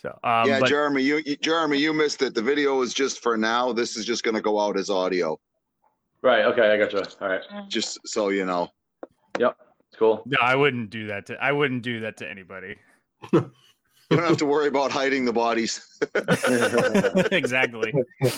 So um, yeah, but- Jeremy, you, you Jeremy, you missed it. The video is just for now. This is just gonna go out as audio, Right. Okay. I got you. All right. just so you know. Yep, it's cool. no, I wouldn't do that to I wouldn't do that to anybody. You don't have to worry about hiding the bodies. exactly.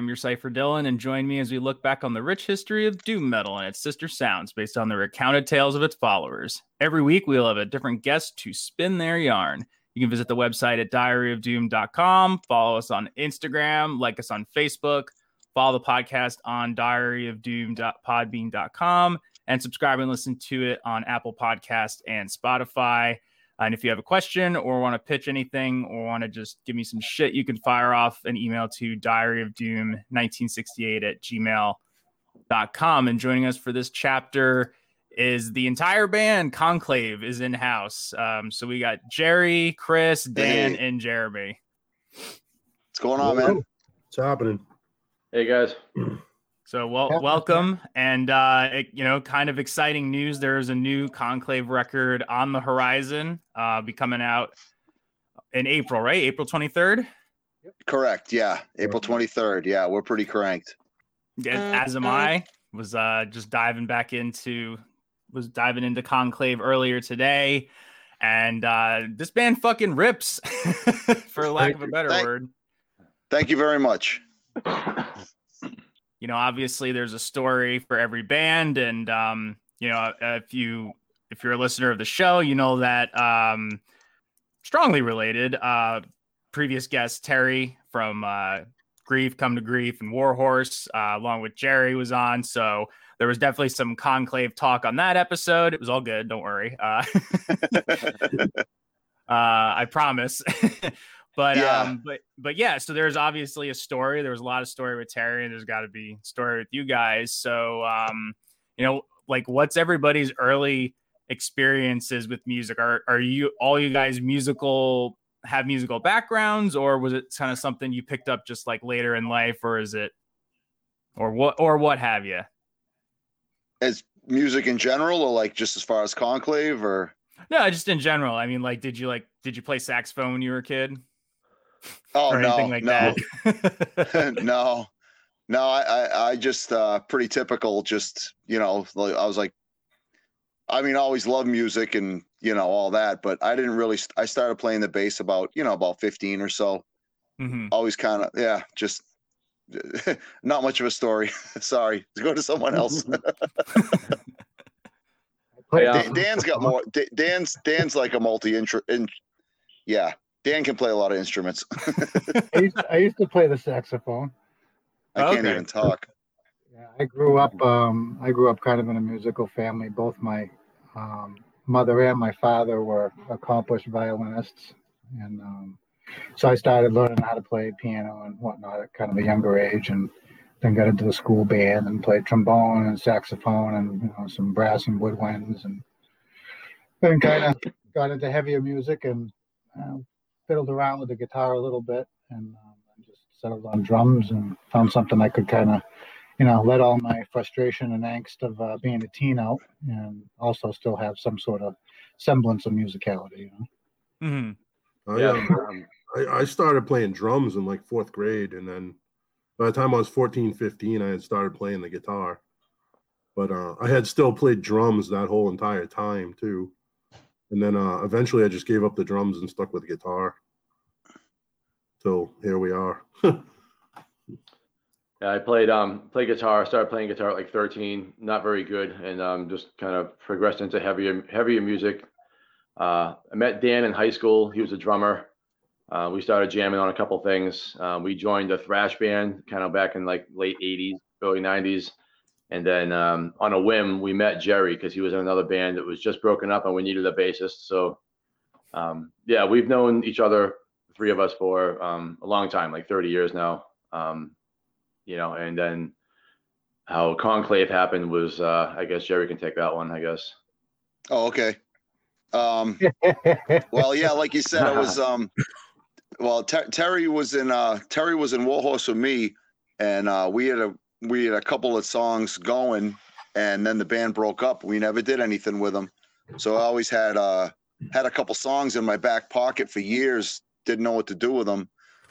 I'm your Cypher Dylan, and join me as we look back on the rich history of Doom metal and its sister sounds based on the recounted tales of its followers. Every week, we'll have a different guest to spin their yarn. You can visit the website at diaryofdoom.com, follow us on Instagram, like us on Facebook, follow the podcast on diaryofdoom.podbean.com, and subscribe and listen to it on Apple Podcast and Spotify. And if you have a question or want to pitch anything or want to just give me some shit, you can fire off an email to diaryofdoom1968 at gmail.com. And joining us for this chapter is the entire band. Conclave is in house. Um, so we got Jerry, Chris, Dan, Hey. and Jeremy. What's going on, man? What's happening? Hey guys. So well, Yeah. welcome, and uh, it- you know, kind of exciting news. There is a new Conclave record on the horizon, uh, be coming out in April, right? April twenty third. Correct. Yeah, April twenty third. Yeah, we're pretty cranked. Yeah, As am I. Was uh, just diving back into, was diving into Conclave earlier today, and uh, this band fucking rips, for lack of a better Thank- word. Thank you very much. you know obviously there's a story for every band and um you know if you if you're a listener of the show you know that um strongly related uh previous guest terry from uh grief come to grief and warhorse uh, along with jerry was on. So there was definitely some conclave talk on that episode. It was all good don't worry. Uh uh i promise but Yeah. um but but yeah so there's obviously a story. There was a lot of story with terry and there's got to be story with you guys. So um you know like what's everybody's early experiences with music? Are are you all you guys musical have musical backgrounds or was it kind of something you picked up just like later in life or is it or what or what have you As music in general, or like just as far as conclave, or? No just in general. I mean like did you like did you play saxophone when you were a kid oh or no, anything like no, that no, no. I, I, I just uh, pretty typical. Just you know, I was like, I mean, I always loved music and you know all that, but I didn't really. st- I started playing the bass about you know about fifteen or so. Mhm. Always kind of yeah, just not much of a story. Sorry, go to someone else. Dan, Dan's got more. Dan's Dan's like a multi intro. In, yeah, Dan can play a lot of instruments. I used, I used to play the saxophone. I can't even talk. Yeah, I grew up. Um, I grew up kind of in a musical family. Both my um, mother and my father were accomplished violinists, and um, so I started learning how to play piano and whatnot at kind of a younger age, and then got into the school band and played trombone and saxophone and you know some brass and woodwinds, and then kind of got into heavier music and uh, fiddled around with the guitar a little bit, and um, just settled on drums and found something I could kind of you know, let all my frustration and angst of uh, being a teen out, and also still have some sort of semblance of musicality. You know, Mhm. I, Yeah. um, I, I started playing drums in like fourth grade, and then by the time I was 14, 15, I had started playing the guitar. But uh, I had still played drums that whole entire time too. And then uh, eventually I just gave up the drums and stuck with the guitar. So here we are. Yeah, I played um played guitar. Started playing guitar at like 13. Not very good, and um just kind of progressed into heavier heavier music. Uh, I met Dan in high school. He was a drummer. Uh, we started jamming on a couple things. Uh, we joined a thrash band kind of back in like late 80s, early 90s. And then um, on a whim, we met Jerry because he was in another band that was just broken up and we needed a bassist. So, um, yeah, we've known each other, three of us, for um, a long time, like 30 years now. Um, you know, and then how Conclave happened was, uh, I guess Jerry can take that one, I guess. Oh, okay. Um, well, yeah, like you said, it was um, well, Ter- Terry was in uh, Terry was in Warhorse with me, and uh, we had a we had a couple of songs going, and then the band broke up. We never did anything with them, so I always had uh had a couple songs in my back pocket for years. Didn't know what to do with them,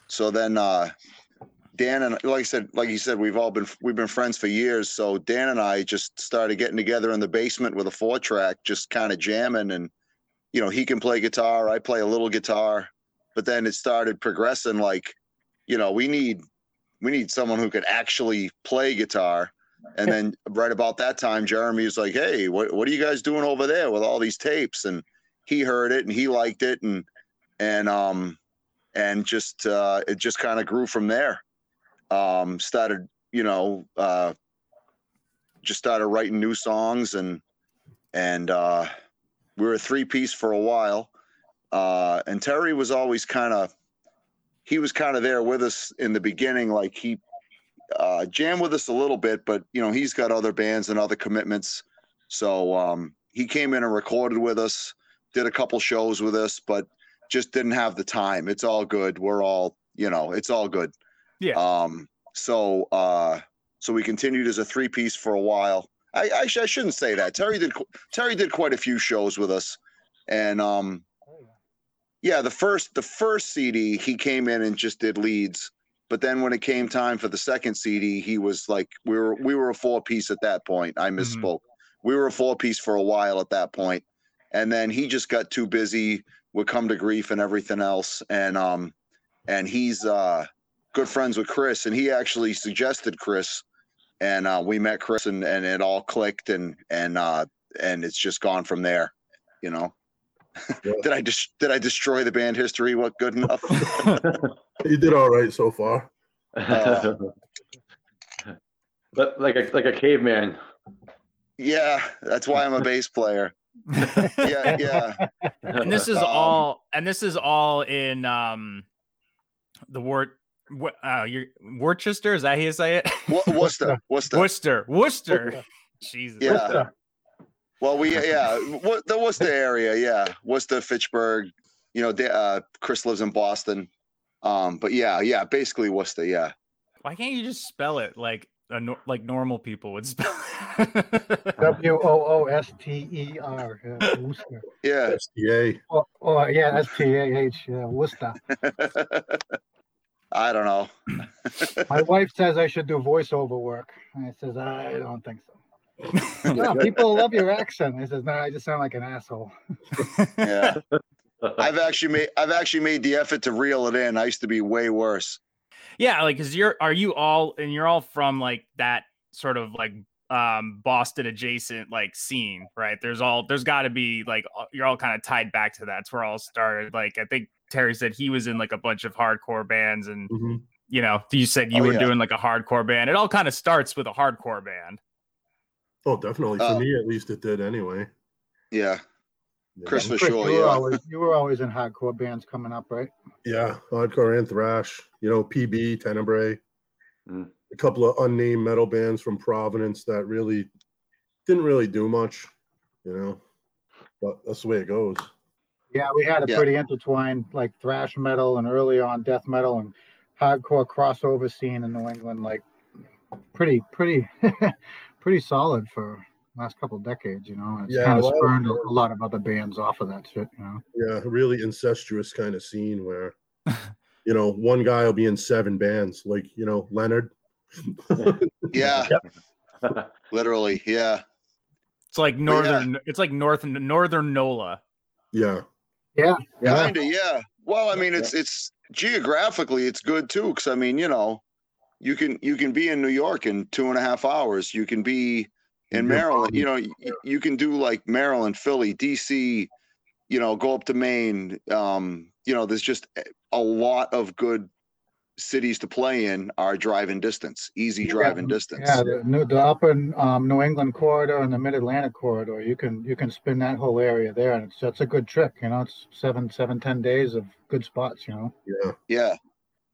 so then uh, Dan and like I said, like you said, we've all been we've been friends for years. So Dan and I just started getting together in the basement with a four track, just kind of jamming, and you know he can play guitar, I play a little guitar, but then it started progressing. Like, you know, we need we need someone who could actually play guitar. And then right about that time, Jeremy was like, "Hey, what what are you guys doing over there with all these tapes?" And he heard it and he liked it, and and um and just uh, it just kind of grew from there. Um, started, you know, uh, just started writing new songs and and uh, we were a three piece for a while. Uh, and Terry was always kind of he was kind of there with us in the beginning, like he uh, jammed with us a little bit, but you know he's got other bands and other commitments, so um, he came in and recorded with us, did a couple shows with us, but just didn't have the time. It's all good. We're all you know, it's all good. Yeah. Um, so uh, so we continued as a three piece for a while. I, I, sh- I shouldn't say that. Terry did qu- Terry did quite a few shows with us, and um, yeah, the first the first CD he came in and just did leads, but then when it came time for the second CD, he was like we were we were a four piece at that point. I misspoke. We were a four piece for a while at that point, and then he just got too busy with come to grief and everything else, and um, and he's uh good friends with Chris, and he actually suggested Chris, and uh, we met Chris, and, and it all clicked, and and uh, and it's just gone from there. You know, Yeah. did I just did I destroy the band history? What good enough? You did all right so far. Uh, but like a like a caveman. yeah, that's why I'm a bass player. Yeah, yeah, and this is Um, all and this is all in um the word what uh your Worcester is that how you say it? Wo- Worcester, Worcester. Worcester, Worcester. Jesus. Yeah. Well, we yeah, what the Worcester area, yeah, Worcester, Fitchburg. You know, da- uh, Chris lives in Boston. Um, but yeah, yeah, basically Worcester, yeah. Why can't you just spell it like a nor- like normal people would spell? W O O S T E R. yeah, Worcester. Yeah. SDA. Oh, oh, yeah, S T A H. Yeah, Worcester. I don't know. My wife says I should do voiceover work. And I says I don't think so. No, people love your accent. I says no, I just sound like an asshole. Yeah. I've actually made I've actually made the effort to reel it in. I used to be way worse. yeah, like cuz you're are you all and you're all from like that sort of like um Boston adjacent like scene, right? There's all there's got to be like you're all kind of tied back to that. It's where all started. Like I think Terry said he was in like a bunch of hardcore bands and Mhm. you know, you said you Oh, were yeah. doing like a hardcore band. It all kind of starts with a hardcore band. Oh, definitely. For Oh. me, at least, it did anyway. Yeah. Yeah. Chris for Chris, sure, you were yeah. always you were always in hardcore bands coming up, right? Yeah, hardcore and thrash. You know, PB, Tenebrae, Mm. a couple of unnamed metal bands from Providence that really didn't really do much. You know, but that's the way it goes. Yeah, we had a Yeah. pretty intertwined like thrash metal and early on death metal and hardcore crossover scene in New England, like pretty, pretty, pretty solid for last couple of decades, you know. and It's Yeah, kind of well, spurned a, a lot of other bands off of that shit, you know. Yeah, really incestuous kind of scene where, you know, one guy will be in seven bands, like you know Leonard. Yeah. Literally. Yeah. It's like yeah. northern it's like north northern NOLA. yeah, Yeah. Kinda, yeah. Well, I mean, it's it's geographically it's good too, because I mean, you know, you can you can be in New York in two and a half hours. You can be in Maryland. You know, you, you can do like Maryland, Philly, DC. You know, go up to Maine. Um, you know, there's just a lot of good cities to play in are driving distance, easy driving distance. Yeah, the, new- the upper um, New England corridor and the Mid Atlantic corridor, you can you can spin that whole area there, and it's that's a good trip. You know, it's seven, seven, ten days of good spots. You know. Yeah. Yeah.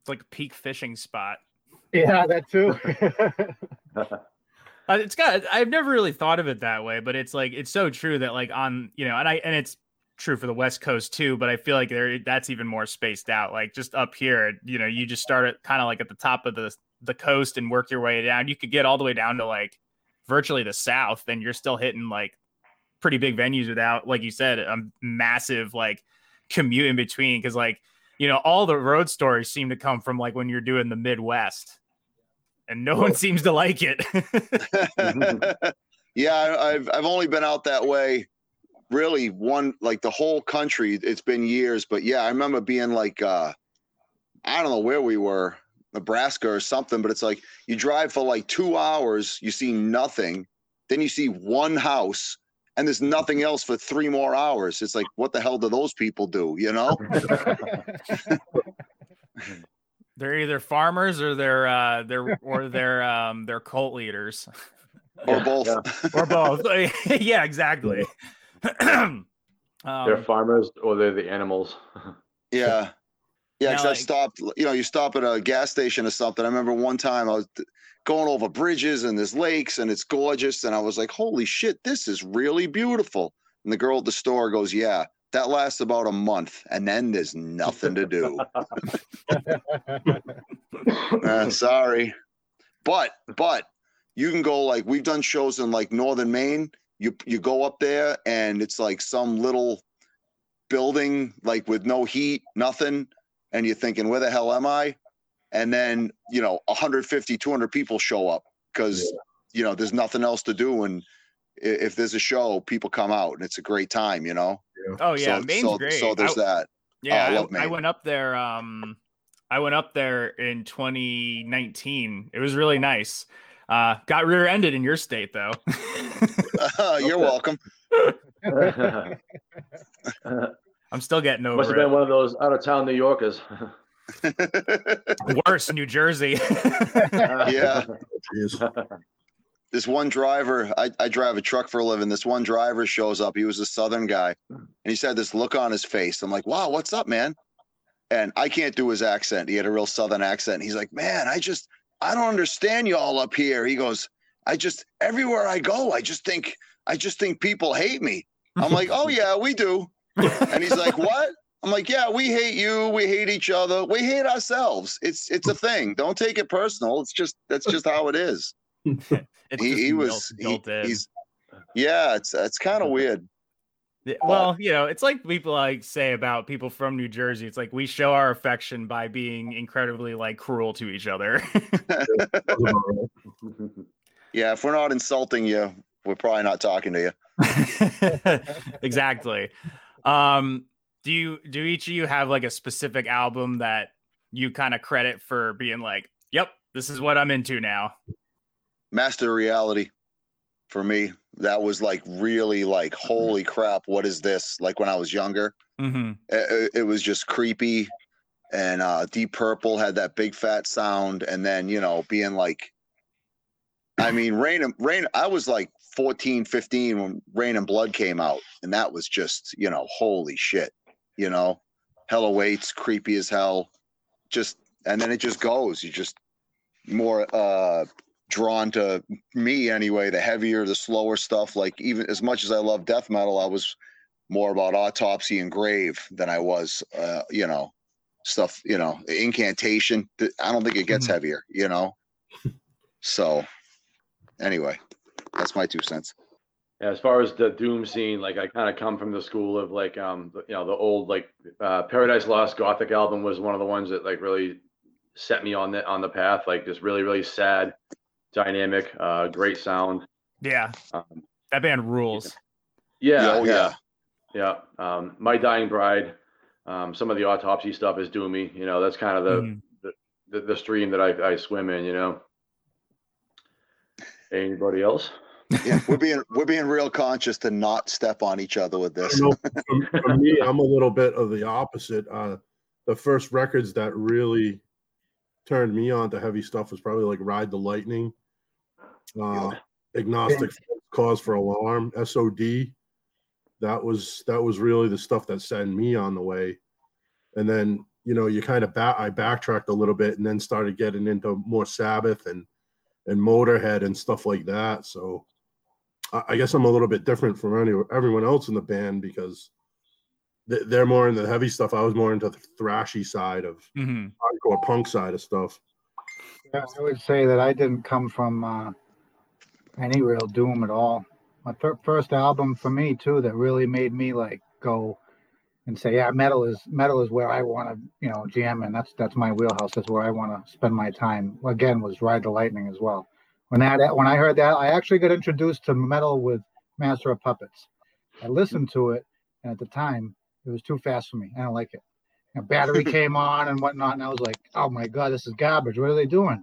It's like a peak fishing spot. Yeah, that too. Uh, it's got. I've never really thought of it that way, but it's like it's so true that like on you know, and I and it's true for the West Coast too. But I feel like there that's even more spaced out. Like just up here, you know, you just start at kind of like at the top of the the coast and work your way down. You could get all the way down to like virtually the south, and you're still hitting like pretty big venues without, like you said, a massive like commute in between. Because like you know, all the road stories seem to come from like when you're doing the Midwest and no one seems to like it. yeah, I- I've I've only been out that way really one like the whole country. It's been years, but yeah, I remember being like uh I don't know where we were, Nebraska or something, but it's like you drive for like 2 hours, you see nothing, then you see one house and there's nothing else for 3 more hours. It's like what the hell do those people do, you know? they're either farmers or they're uh they're or they're um they're cult leaders Or both. Yeah. or both. yeah, exactly. um, they're farmers or they're the animals. Yeah. Yeah, Now, because like- I stopped, you know, you stop at a gas station or something. I remember one time I was going over bridges and there's lakes and it's gorgeous. And I was like, holy shit, this is really beautiful. And the girl at the store goes, yeah, that lasts about a month. And then there's nothing to do. Uh, sorry. But, but you can go like, we've done shows in like Northern Maine. You, you go up there and it's like some little building, like with no heat, nothing and you're thinking, where the hell am I? And then, you know, 150, 200 people show up because, you know, there's nothing else to do. And if there's a show, people come out and it's a great time, you know? oh yeah, so, Maine's so, great. so there's I- that. Yeah, Oh, I I, love I went up there. Um, I went up there in 2019. It was really nice. Uh, got rear-ended in your state though. You're welcome. I'm still getting over Must have been it. one of those out of town New Yorkers. Worse, New Jersey. Yeah. This one driver, I, I drive a truck for a living. This one driver shows up. He was a Southern guy and he said this look on his face. I'm like, wow, what's up, man? And I can't do his accent. He had a real Southern accent. He's like, man, I just, I don't understand y'all up here. He goes, I just, everywhere I go, I just think, I just think people hate me. I'm like, oh, yeah, we do. And he's like, what? I'm like, yeah, we hate you. We hate each other. We hate ourselves. It's, it's a thing. Don't take it personal. It's just, that's just how It's he, just he built- was he- built in. he's yeah it's it's kind of weird Well, you know, it's like people like say about people from New Jersey. It's like we show our affection by being incredibly like cruel to each other. yeah if we're not insulting you we're probably not talking to you exactly. Um, do you do each of you have like a specific album that you kind of credit for being like, "Yep, this is what I'm into now." Master of reality for me. That was like really like holy crap what is this? Like when i was younger hmm it, it was just creepy and uh deep purple had that big fat sound and then you know being like i mean rain and rain i was like 14 15 when Reign in Blood came out and that was just you know holy shit you know? Hell awaits creepy as hell. Just and then it just goes. You just more uh drawn to me anyway the heavier the slower stuff like even as much as i love death metal i was more about autopsy and grave than I was, uh, you know, stuff, you know, incantation. I don't think it gets Mhm. heavier, you know? So anyway, that's my two cents. Yeah, as far as the doom scene, like I kind of come from the school of like um you know the old like uh Paradise Lost Gothic album was one of the ones that like really set me on the on the path like just really really sad dynamic uh great sound Yeah, um, that band rules. yeah oh, yeah yeah um My Dying Bride um some of the autopsy stuff is doomy you know that's kind of the Mhm. the, the stream that I, I swim in you know anybody else Yeah, we're being we're being real conscious to not step on each other with this. You know, for, for me, I'm a little bit of the opposite. Uh, the first records that really turned me on to heavy stuff was probably like Ride the Lightning, uh, Agnostic Cause for Alarm, SOD. That was that was really the stuff that sent me on the way. And then you know you kind of back I backtracked a little bit and then started getting into more Sabbath and and Motorhead and stuff like that. So I, I guess I'm a little bit different from any, everyone else in the band because th- they're more in the heavy stuff. I was more into the thrashy side of hmm hardcore punk side of stuff. Yeah, I would say that I didn't come from uh, any real doom at all. My fir- first album for me too that really made me like go and say, yeah, metal is metal is where I want to, you know, jam, and that's that's my wheelhouse. That's where I want to spend my time. Again, was Ride the Lightning as well. When that when I heard that, I actually got introduced to metal with Master of Puppets. I listened to it, and at the time, it was too fast for me. I don't like it. Know, battery came on and whatnot, and I was like, "Oh my god, this is garbage! What are they doing?"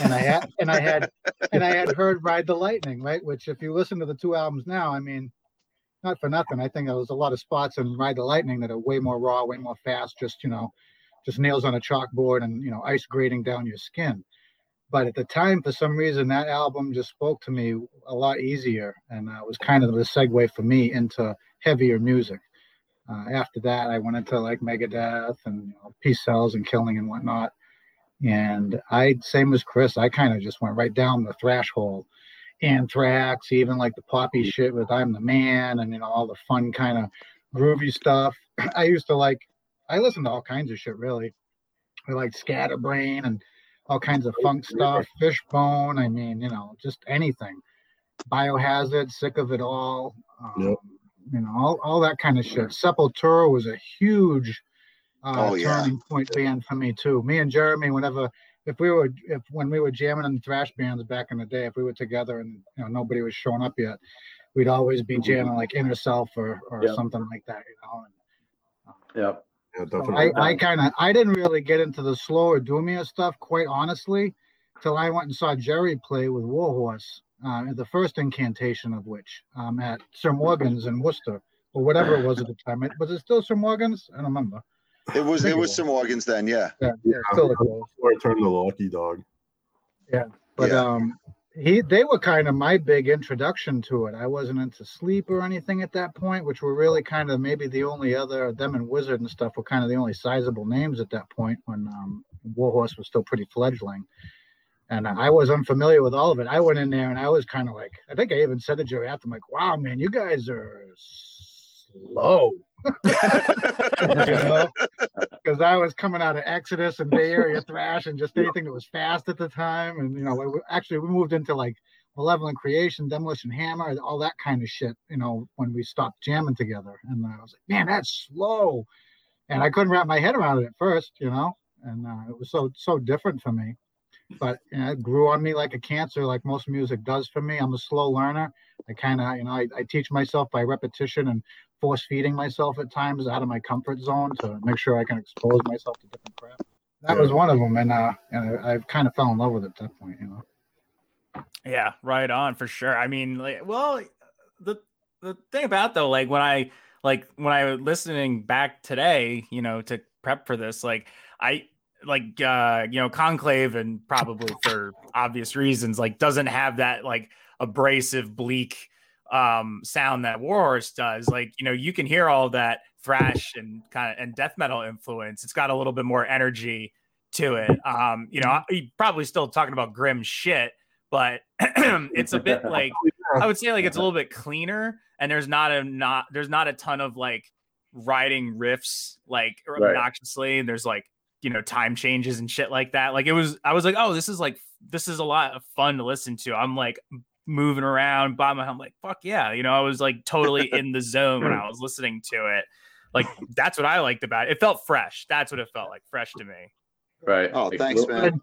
And I had and I had and I had heard "Ride the Lightning," right? Which, if you listen to the two albums now, I mean, not for nothing. I think there was a lot of spots in "Ride the Lightning" that are way more raw, way more fast. Just you know, just nails on a chalkboard and you know, ice grating down your skin. But at the time, for some reason, that album just spoke to me a lot easier, and uh, was kind of the segue for me into heavier music. Uh, after that, I went into like Megadeth and you know, Peace Sells and Killing and whatnot. And I, same as Chris, I kind of just went right down the thrash hole. Anthrax, even like the poppy shit with I'm the Man and you know all the fun kind of groovy stuff. I used to like I listened to all kinds of shit really. I liked Scatterbrain and all kinds of funk stuff, Fishbone. I mean, you know, just anything. Biohazard, sick of it all. Um, Yep. You know, all, all that kind of shit. Sepultura was a huge uh, Oh, yeah. turning point band for me too. Me and Jeremy, whenever if we were if when we were jamming in the thrash bands back in the day, if we were together and you know nobody was showing up yet, we'd always be jamming like Inner Self or or Yeah. something like that, you know. And, Yep. Yeah, so definitely. I, I kind of I didn't really get into the slower doomier stuff quite honestly till I went and saw Jerry play with Warhorse uh, the first incantation of which um, at Sir Morgan's in Worcester or whatever it was at the time. It, was it still Sir Morgan's? I don't remember. It was it it was was. Sir Morgan's then, yeah. Yeah, yeah, still. Before I turned the lucky dog. But Yeah. um, he they were kind of my big introduction to it. I wasn't into sleep or anything at that point, which were really kind of maybe the only other them and Wizard and stuff were kind of the only sizable names at that point when um, Warhorse was still pretty fledgling. And I was unfamiliar with all of it. I went in there and I was kind of like, I think I even said to Jerry after, I'm like, wow, man, you guys are slow. Because I was coming out of Exodus and Bay Area thrash and just anything that was fast at the time. And, you know, actually, we moved into like Malevolent Creation, Demolition Hammer, all that kind of shit, you know, when we stopped jamming together. And I was like, man, that's slow. And I couldn't wrap my head around it at first, you know, and uh, it was so, so different for me. But you know, it grew on me like a cancer, like most music does for me. I'm a slow learner. I kind of, you know, I, I teach myself by repetition and force feeding myself at times out of my comfort zone to make sure I can expose myself to different crap. That was one of them, and uh, and I, I've kind of fell in love with it at that point, you know. Yeah, right on for sure. I mean, like, well, the the thing about though, like when I like when I was listening back today, you know, to prep for this, like I like uh you know conclave and probably for obvious reasons like doesn't have that like abrasive bleak um sound that warhorse does. Like you know you can hear all that thrash and kind of and death metal influence. It's got a little bit more energy to it. Um you know he probably still talking about grim shit but it's a bit like i would say like it's a little bit cleaner and there's not a not there's not a ton of like writing riffs like Right. obnoxiously and there's like you know time changes and shit like that like it was i was like oh this is like this is a lot of fun to listen to i'm like moving around by my i'm like fuck yeah you know i was like totally in the zone when i was listening to it like that's what i liked about it it felt fresh that's what it felt like fresh to me Right. Oh, Like, thanks, lo- man.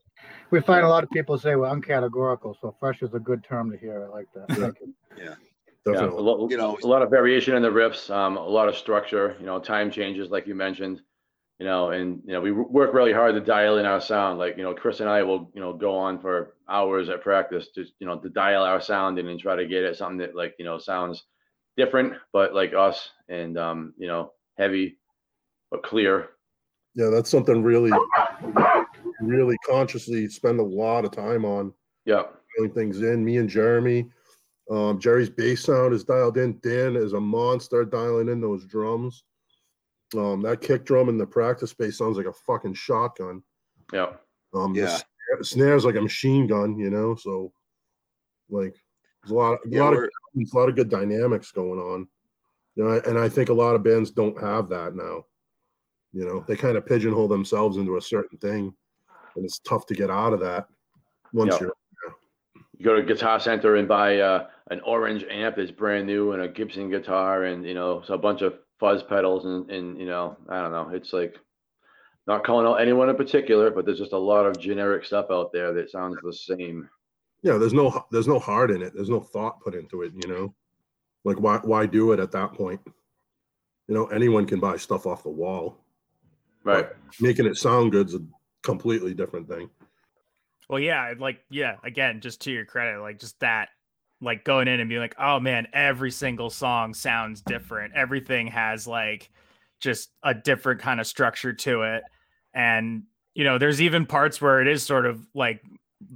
We find a lot of people say we're uncategorical, so fresh is a good term to hear. I like that. Thank you. Yeah, a, Definitely. lo- You know, a lot of variation in the riffs, um, a lot of structure, you know, time changes, like you mentioned. You know, and you know, we work really hard to dial in our sound. Like, you know, Chris and I will, you know, go on for hours at practice to, you know, to dial our sound in and try to get it something that like, you know, sounds different, but like us and um, you know, heavy but clear. Yeah, that's something really, really consciously spend a lot of time on. Yeah. Doing things in. Me and Jeremy. Um, Jerry's bass sound is dialed in. Dan is a monster dialing in those drums. Um, that kick drum in the practice space sounds like a fucking shotgun. Yeah. Um, Yeah. the snare, snare's like a machine gun, you know. So, like, there's a lot, a Yeah, lot of, we're- a lot of good dynamics going on. You know, and I think a lot of bands don't have that now. You know, they kind of pigeonhole themselves into a certain thing, and it's tough to get out of that once Yeah. you're. You go to Guitar Center and buy uh, an orange amp that's brand new and a Gibson guitar and you know, so a bunch of fuzz pedals and and you know, I don't know. It's like not calling out anyone in particular, but there's just a lot of generic stuff out there that sounds the same. Yeah, there's no, there's no heart in it. There's no thought put into it. You know, like why, why do it at that point? You know, anyone can buy stuff off the wall. Right. Making it sound good's a completely different thing. Well, yeah, like yeah, again, just to your credit, like just that, like going in and being like, oh man, every single song sounds different. Everything has like just a different kind of structure to it, and you know, there's even parts where it is sort of like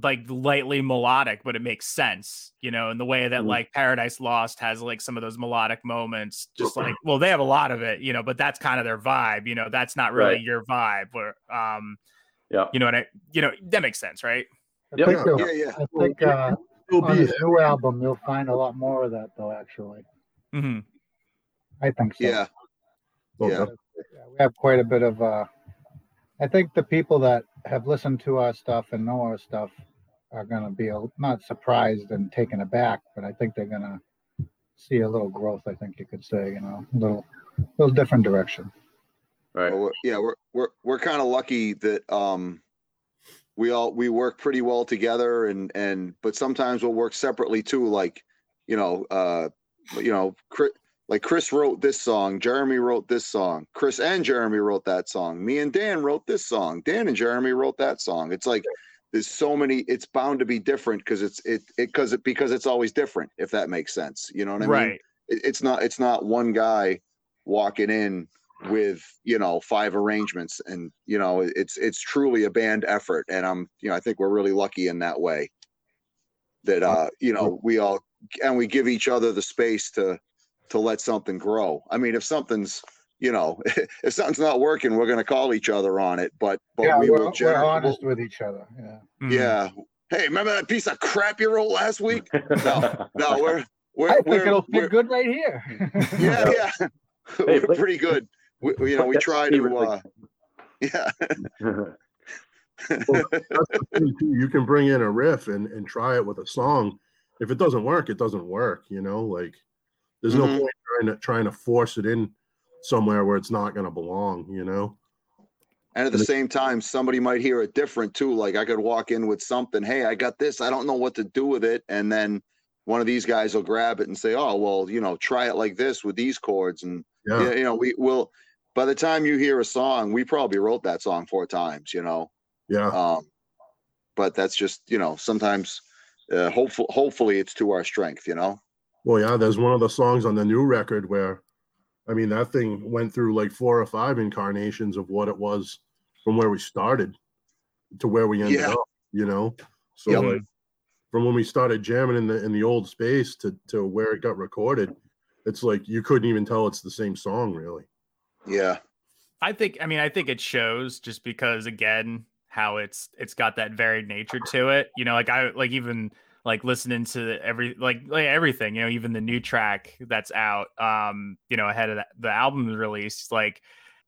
like lightly melodic, but it makes sense, you know, in the way that Mhm. like Paradise Lost has like some of those melodic moments, just like well, they have a lot of it, you know, but that's kind of their vibe, you know, that's not really Right. your vibe. Where um, Yeah. you know, and I, you know, that makes sense, right? I Yep. think, they'll- yeah, yeah. I think uh, It'll on be this new album you'll find a lot more of that though. Actually, hmm I think so. Yeah. yeah. Yeah, we have quite a bit of uh I think the people that have listened to our stuff and know our stuff are gonna be a, not surprised and taken aback, but I think they're gonna see a little growth, I think you could say, you know, a little little different direction. Right. Well, we're- yeah, we're we're we're kind of lucky that um we all we work pretty well together and and but sometimes we'll work separately too like you know uh you know Chris, like Chris wrote this song, Jeremy wrote this song, Chris and Jeremy wrote that song, me and Dan wrote this song, Dan and Jeremy wrote that song. It's like there's so many it's bound to be different because it's it it because it because it's always different if that makes sense. You know what I mean? right. it, it's not it's not one guy walking in with you know five arrangements and you know it's it's truly a band effort and i'm you know i think we're really lucky in that way that uh you know we all and we give each other the space to to let something grow i mean if something's you know if something's not working we're going to call each other on it but but yeah, we we're, will we're gener- we'll- honest with each other. Yeah. Mhm. yeah hey remember that piece of crap you wrote last week no no we're we're I think we're, it'll we're fit good right here. yeah, yeah. Hey, We're play- pretty good. We, you know, we try to. uh Yeah, That's the thing, too. You can bring in a riff and, and try it with a song. If it doesn't work, it doesn't work. You know, like there's no Mhm. point trying to trying to force it in somewhere where it's not going to belong. You know. and at the same time, somebody might hear it different too. Like I could walk in with something. Hey, I got this. I don't know what to do with it, and then one of these guys will grab it and say, "Oh, well, you know, try it like this with these chords." And yeah, you know, we will. By the time you hear a song, we probably wrote that song four times. You know, Yeah. um, but that's just you know sometimes. Uh, hopeful, hopefully, it's to our strength. You know. Well, yeah. There's one of the songs on the new record where, I mean, that thing went through like four or five incarnations of what it was from where we started to where we ended Yeah. up. You know. So Yep. like from when we started jamming in the in the old space to to where it got recorded, it's like you couldn't even tell it's the same song really. Yeah. I think I mean I think it shows just because again how it's it's got that varied nature to it. You know, like I like even like listening to every like like everything, you know, even the new track that's out um, you know, ahead of the album release, like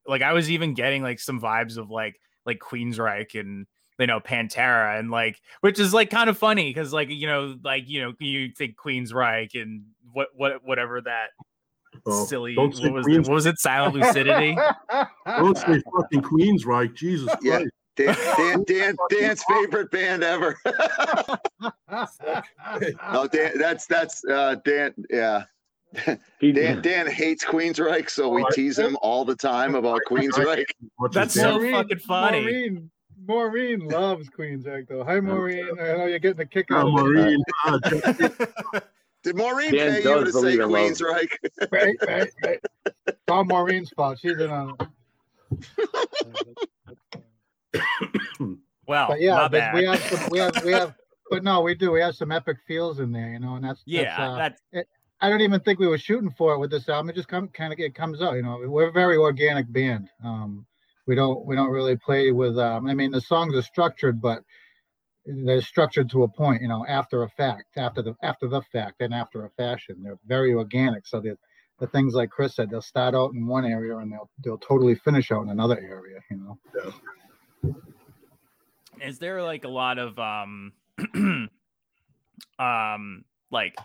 like I was even getting like some vibes of like like Queensryche and you know Pantera and like which is like kind of funny because like you know like you know you think Queensryche and what what whatever that Oh, silly what was, Queens- what was it silent lucidity Don't say fucking Queensryche, Jesus Yeah. Christ. Dan, Dan, Dan, Dan's favorite band ever. no, Dan, that's that's uh, Dan. Yeah, Dan Dan hates Queensryche, so we tease him all the time about Queensryche. Much That's so Dan- fucking funny. Maureen, Maureen loves Queensryche though. Hi, Maureen. I know you're getting a kick Oh, out of it. Maureen. Jeff- Did Maureen Dan pay you to say believe in love. Queensryche? Right, right, right. It's all Maureen's fault. She's in on it. well, But yeah, my but bad. we have some, we have we have but no, we do. We have some epic feels in there, you know, and that's yeah, That's, uh, that's I don't even think we were shooting for it with this album. It just come kind of it comes out, you know. We're a very organic band. Um, we don't we don't really play with. Um, I mean, the songs are structured, but they're structured to a point, you know, after a fact, after the after the fact, and after a fashion. They're very organic. So the the things like Chris said, they'll start out in one area and they'll they'll totally finish out in another area, you know. Yeah. is there like a lot of um um like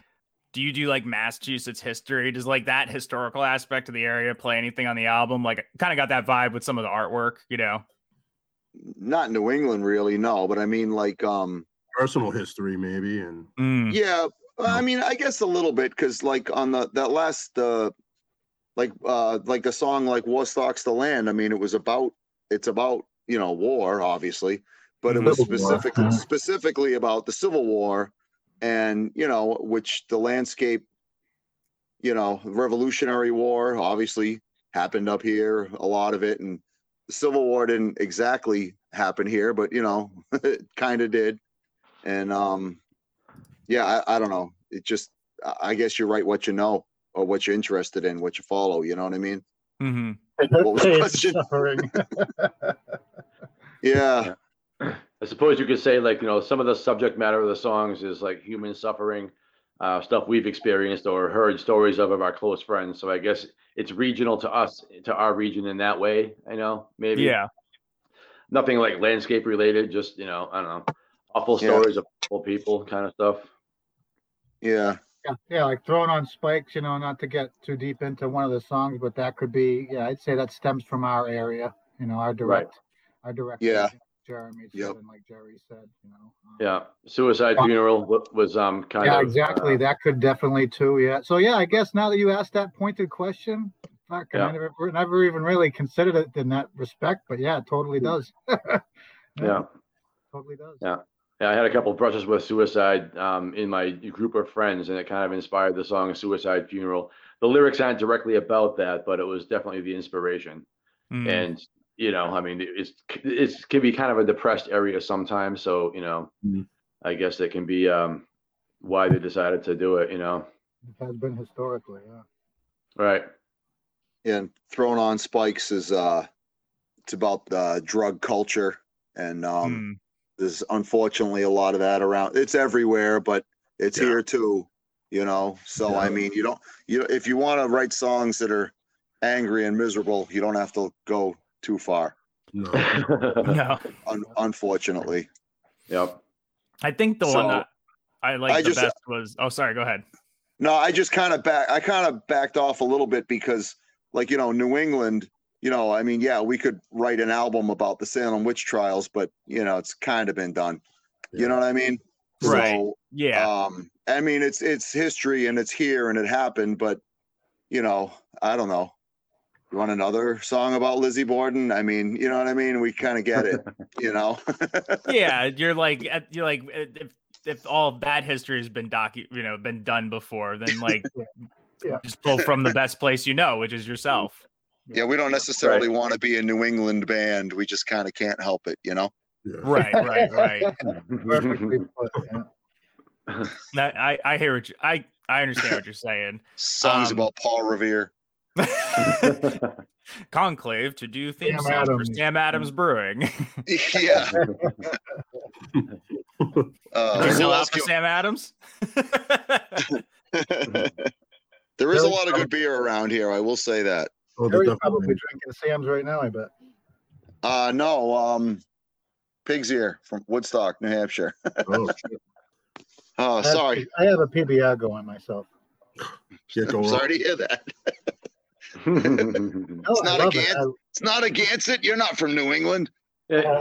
do you do like massachusetts history does like that historical aspect of the area play anything on the album like kind of got that vibe with some of the artwork you know Not New England, really. No, but I mean, like, um, personal history, maybe, and Mm, yeah. I mean, I guess a little bit because, like, on the that last, uh, like, uh, like the song like "War Stalks the Land." I mean, it was about it's about you know war, obviously, but it was Civil War, specifically yeah. specifically about the Civil War, and you know, which the landscape, you know, Revolutionary War obviously happened up here, a lot of it, and the Civil War didn't exactly happen here, but you know, it kind of did, and um, yeah, I, I don't know. It just, I- I guess you write what you know or what you're interested in, what you follow. You know what I mean? Mm-hmm. What was the question? suffering. Yeah, I suppose you could say like, you know, some of the subject matter of the songs is like human suffering, uh, stuff we've experienced or heard stories of of our close friends. So I guess it's regional to us, to our region in that way. I know, maybe. yeah Nothing like landscape related, just, you know, I don't know, awful Yeah. stories of awful people kind of stuff. yeah, Yeah, yeah, like throwing on spikes, you know, not to get too deep into one of the songs, but that could be, yeah, I'd say that stems from our area, you know, our direct, our direct. Yeah. region, Jeremy Yep. and like Jerry said, you know. um, Yeah. Suicide Yeah. funeral was um kind Yeah, of. exactly. uh, That could definitely too. Yeah. So yeah, I guess now that you asked that pointed question, fuck, Yeah. I never, never even really considered it in that respect, but yeah, it totally does. yeah. Totally does. Yeah. Yeah, I had a couple of brushes with suicide um, in my group of friends, and it kind of inspired the song "Suicide Funeral." The lyrics aren't directly about that, but it was definitely the inspiration. Mm. And you know, I mean, it's it's can be kind of a depressed area sometimes. So you know, Mhm. I guess it can be um, why they decided to do it. You know, It has been historically, yeah. right? and throwing on spikes is uh, it's about uh, drug culture, and um, Mm. there's unfortunately a lot of that around. It's everywhere, but it's Yeah. here too. You know, so I mean, you don't, you if you want to write songs that are angry and miserable, you don't have to go too far. no. no Un- unfortunately. yep. i think the one that i like I the just- best was oh sorry go ahead No, I just kind of back. I kind of backed off a little bit because, like you know, New England. You know, I mean, yeah, we could write an album about the Salem witch trials, but you know, it's kind of been done. You know what I mean? Right. So, yeah um, I mean, it's it's history and it's here and it happened, but you know, I don't know. You want another song about Lizzie Borden? I mean, you know what I mean? We kind of get it, you know. yeah you're like you're like uh, if if all of that history has been docu you know been done before then like Yeah. just pull from the best place you know which is yourself yeah, we don't necessarily want to be a New England band. We just kind of can't help it, you know. Yeah. right right right Perfectly put, yeah. That- i i hear what you i i understand what you're saying Songs Um, about Paul Revere. conclave to do theme Sam song for Adams. sam adams brewing yeah. Uh, you sell out for sam adams there is a lot of good beer around here. I will say that. Oh, they're probably definitely. drinking Sam's right now, I bet. Uh, no, um, Pig's Ear from Woodstock, New Hampshire. Oh, shit. Oh, I have- sorry. I have a PBR going myself. Can't go I'm wrong. sorry to hear that. Oh, no, It's not a love it. It's not a Gansett. You're not from New England. Yeah.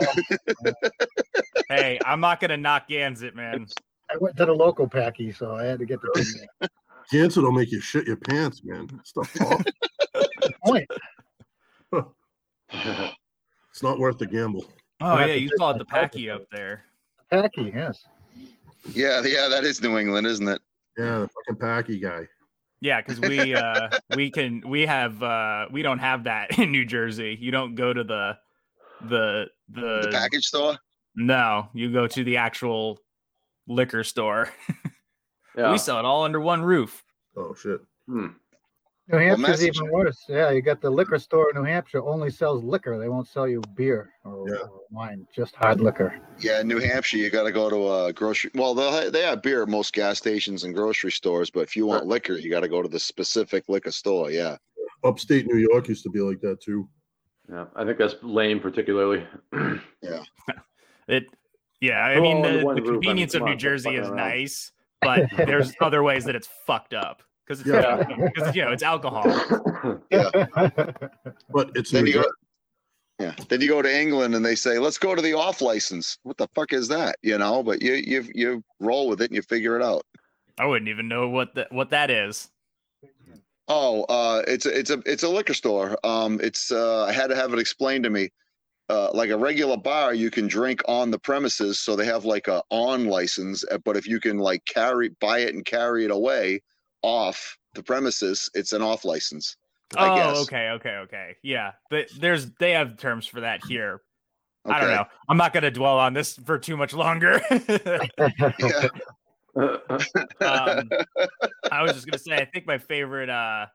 hey i'm not gonna knock gansett man I, I went to the local packy, so I had to get the PBR. Cancer will make you shit your pants, man. Stuff. Point. it's not worth the gamble. Oh yeah, you take call it the packy up there. Packy, yes. Yeah, yeah, that is New England, isn't it? Yeah, the fucking packy guy. Yeah, because we uh we can we have uh we don't have that in New Jersey. You don't go to the the the, The package store. no, you go to the actual liquor store. yeah. We sell it all under one roof. Oh shit. Hmm. New Hampshire's even worse. Yeah, you got the liquor store in New Hampshire only sells liquor. They won't sell you beer or, Yeah. or wine, just hard liquor. Yeah, in New Hampshire, you got to go to a grocery. Well, they they have beer at most gas stations and grocery stores, but if you want liquor, you got to go to the specific liquor store. Yeah. Upstate New York used to be like that too. Yeah. I think that's lame, particularly. Yeah. it yeah, I mean under the, one the roof, I mean, convenience of New Jersey is around. nice, but there's other ways that it's fucked up because it's Yeah. because you know it's alcohol. Yeah. but it's Then you go. Yeah. Then you go to England and they say, "Let's go to the off license." What the fuck is that? You know, but you you you roll with it and you figure it out. I wouldn't even know what that what that is. Oh, uh, it's a, it's a it's a liquor store. Um, it's uh, I had to have it explained to me. Uh, like a regular bar, you can drink on the premises, so they have like a on license. uh, But if you can like carry buy it and carry it away off the premises, it's an off license. I oh, guess. okay, okay, okay. Yeah, but there's they have terms for that here. I don't know. I'm not gonna dwell on this for too much longer. Um, I was just gonna say, I think my favorite uh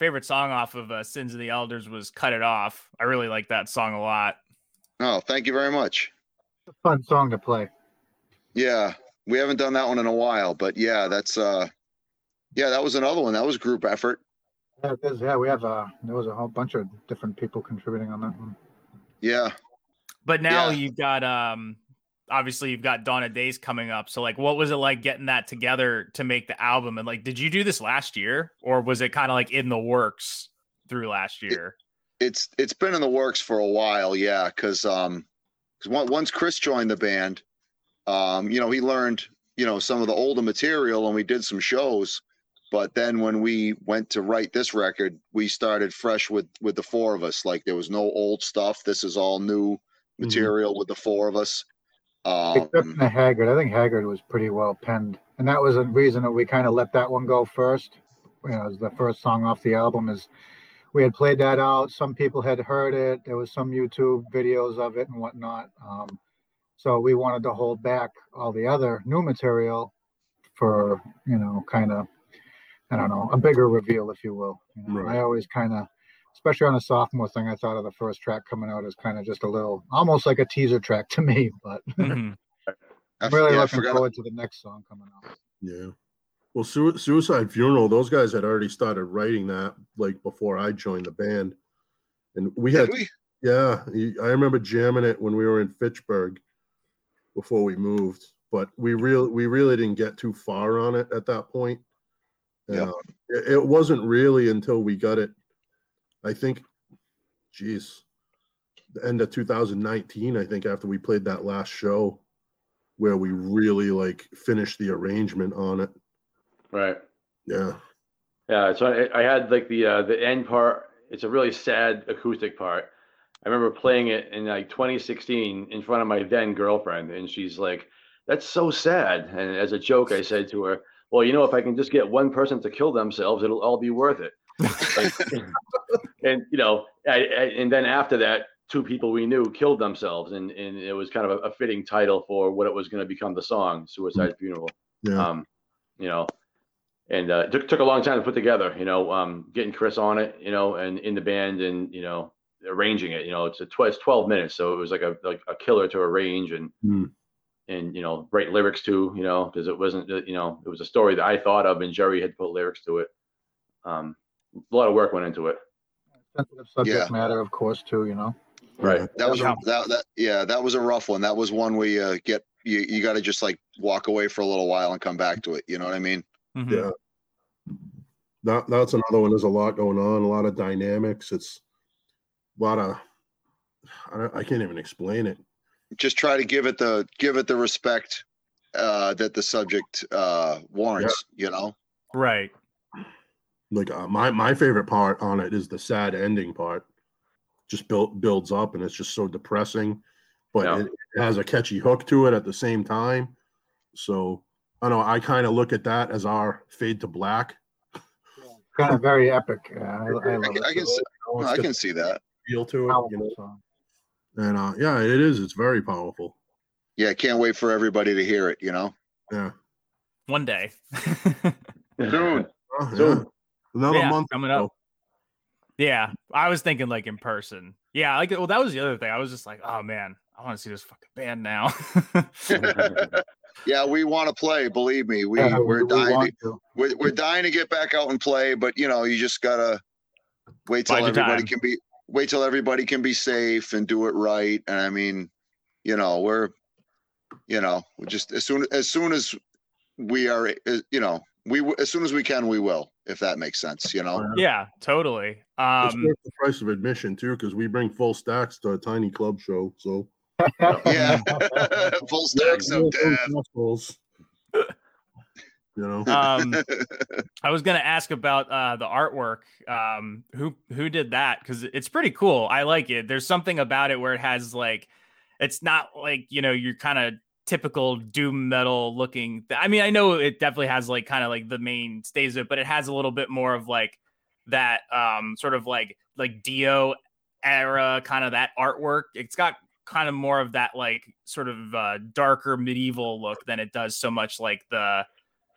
favorite song off of uh, Sins of the Elders was "Cut It Off." I really like that song a lot. Oh, thank you very much. Fun song to play. Yeah, we haven't done that one in a while, but yeah, that's uh, yeah, that was another one. That was group effort. Yeah, there's, yeah, we have uh there was a whole bunch of different people contributing on that one. Yeah. But now Yeah. you've got um obviously you've got Dawn of Days coming up. So like what was it like getting that together to make the album? And like did you do this last year or was it kind of like in the works through last year? it's it's been in the works for a while yeah because um because once chris joined the band um you know he learned you know some of the older material and we did some shows but then when we went to write this record we started fresh with with the four of us like there was no old stuff this is all new material with the four of us Except um for Haggard. I think Haggard was pretty well penned. And that was a reason that we kind of let that one go first. You know, the first song off the album is we had played that out. Some people had heard it. There was some YouTube videos of it and whatnot. Um, so we wanted to hold back all the other new material for, you know, kind of, I don't know, a bigger reveal, if you will. You know, Right. I always kind of, especially on a sophomore thing, I thought of the first track coming out as kind of just a little, almost like a teaser track to me, but Mhm. I, I'm really yeah, I looking forgot forward to the next song coming out. Yeah. Well, Sui- Suicide Funeral, those guys had already started writing that like before I joined the band. And we had, we? yeah, I remember jamming it when we were in Fitchburg before we moved, but we real we really didn't get too far on it at that point. Yeah. Uh, it, it wasn't really until we got it, I think, geez, the end of 2019, I think, after we played that last show, where we really like finished the arrangement on it. right. Yeah. Yeah, so I, I had like the uh, the end part. It's a really sad acoustic part. I remember playing it in like 2016 in front of my then girlfriend, and she's like, "That's so sad." And as a joke, I said to her, "Well, you know, if I can just get one person to kill themselves, it'll all be worth it." Like, and you know, I, I, and then after that, two people we knew killed themselves, and and it was kind of a, a fitting title for what it was going to become the song, "Suicide Funeral." Yeah. um, you know, and uh, it took took a long time to put together. You know, um, getting Chris on it, you know, and in the band, and you know, arranging it. You know, it's a tw- it's twelve minutes, so it was like a like a killer to arrange and Hmm. And you know write lyrics to. You know, because it wasn't uh, you know it was a story that I thought of, and Jerry had to put lyrics to it. Um, a lot of work went into it. Sensitive subject Yeah. matter, of course, too. You know. Right. That was Yeah. a, that that yeah, that was a rough one. That was one where you uh, get you you got to just like walk away for a little while and come back to it. You know what I mean? Mhm. Yeah. That that's another one. There's a lot going on, a lot of dynamics. It's a lot of I, don't, I can't even explain it. Just try to give it the give it the respect uh, that the subject uh, warrants. You know? Right. Like uh, my my favorite part on it is the sad ending part. Just built builds up and it's just so depressing, but Yeah. it, it has a catchy hook to it at the same time. So I don't know. I kind of look at that as our fade to black. kind of very epic. Yeah, I, I love I, it. can- I can see, You I can see that. feel to it, you know. Song. And uh, yeah, it is. It's very powerful. Yeah, can't wait for everybody to hear it. You know, Yeah. One day. Soon. Uh, Soon. yeah. Another Yeah, month coming or up. yeah. I was thinking like in person. Yeah. Like, well, that was the other thing. I was just like, oh man, I want to see this fucking band now. yeah, we want to play. Believe me, we Yeah, we're we dying. To, to. we're, we're dying to get back out and play, but you know, you just gotta wait till Bide your everybody can be wait till everybody can be safe and do it right. And I mean, you know, we're you know, we just as soon as soon as we are, uh, you know, we as soon as we can, we will. If that makes sense, you know. yeah, totally. It's Um, worth the price of admission too, because we bring full stacks to a tiny club show. So Yeah, full stacks of death. You know, um, I was gonna ask about uh, the artwork. Um, who who did that? Because it's pretty cool. I like it. There's something about it where it has like, it's not like you know your kind of typical doom metal looking. I mean, I know it definitely has like kind of like the main stays of it, but it has a little bit more of like that um sort of like like Dio era kind of that artwork. It's got kind of more of that like sort of uh darker medieval look than it does so much like the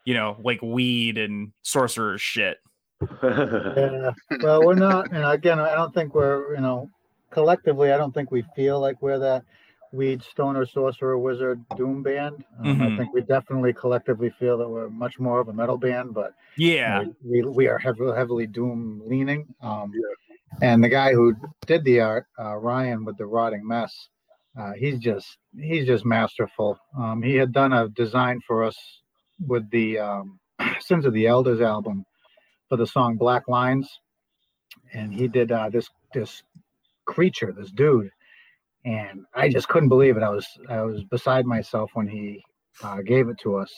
you know, like weed and sorcerer shit. Yeah. Well, we're not, and again, I don't think we're, you know, collectively, I don't think we feel like we're that weed stoner sorcerer wizard doom band. Um, Mhm. I think we definitely collectively feel that we're much more of a metal band, but you Yeah. know, we, we are heavily, heavily doom leaning. Um, and the guy who did the art, uh, Ryan with the rotting mess, uh, he's just he's just masterful. Um, he had done a design for us with the um, Sins of the Elders album for the song Black Lines, and he did uh, this this creature, this dude, and I just couldn't believe it. I was I was beside myself when he uh, gave it to us,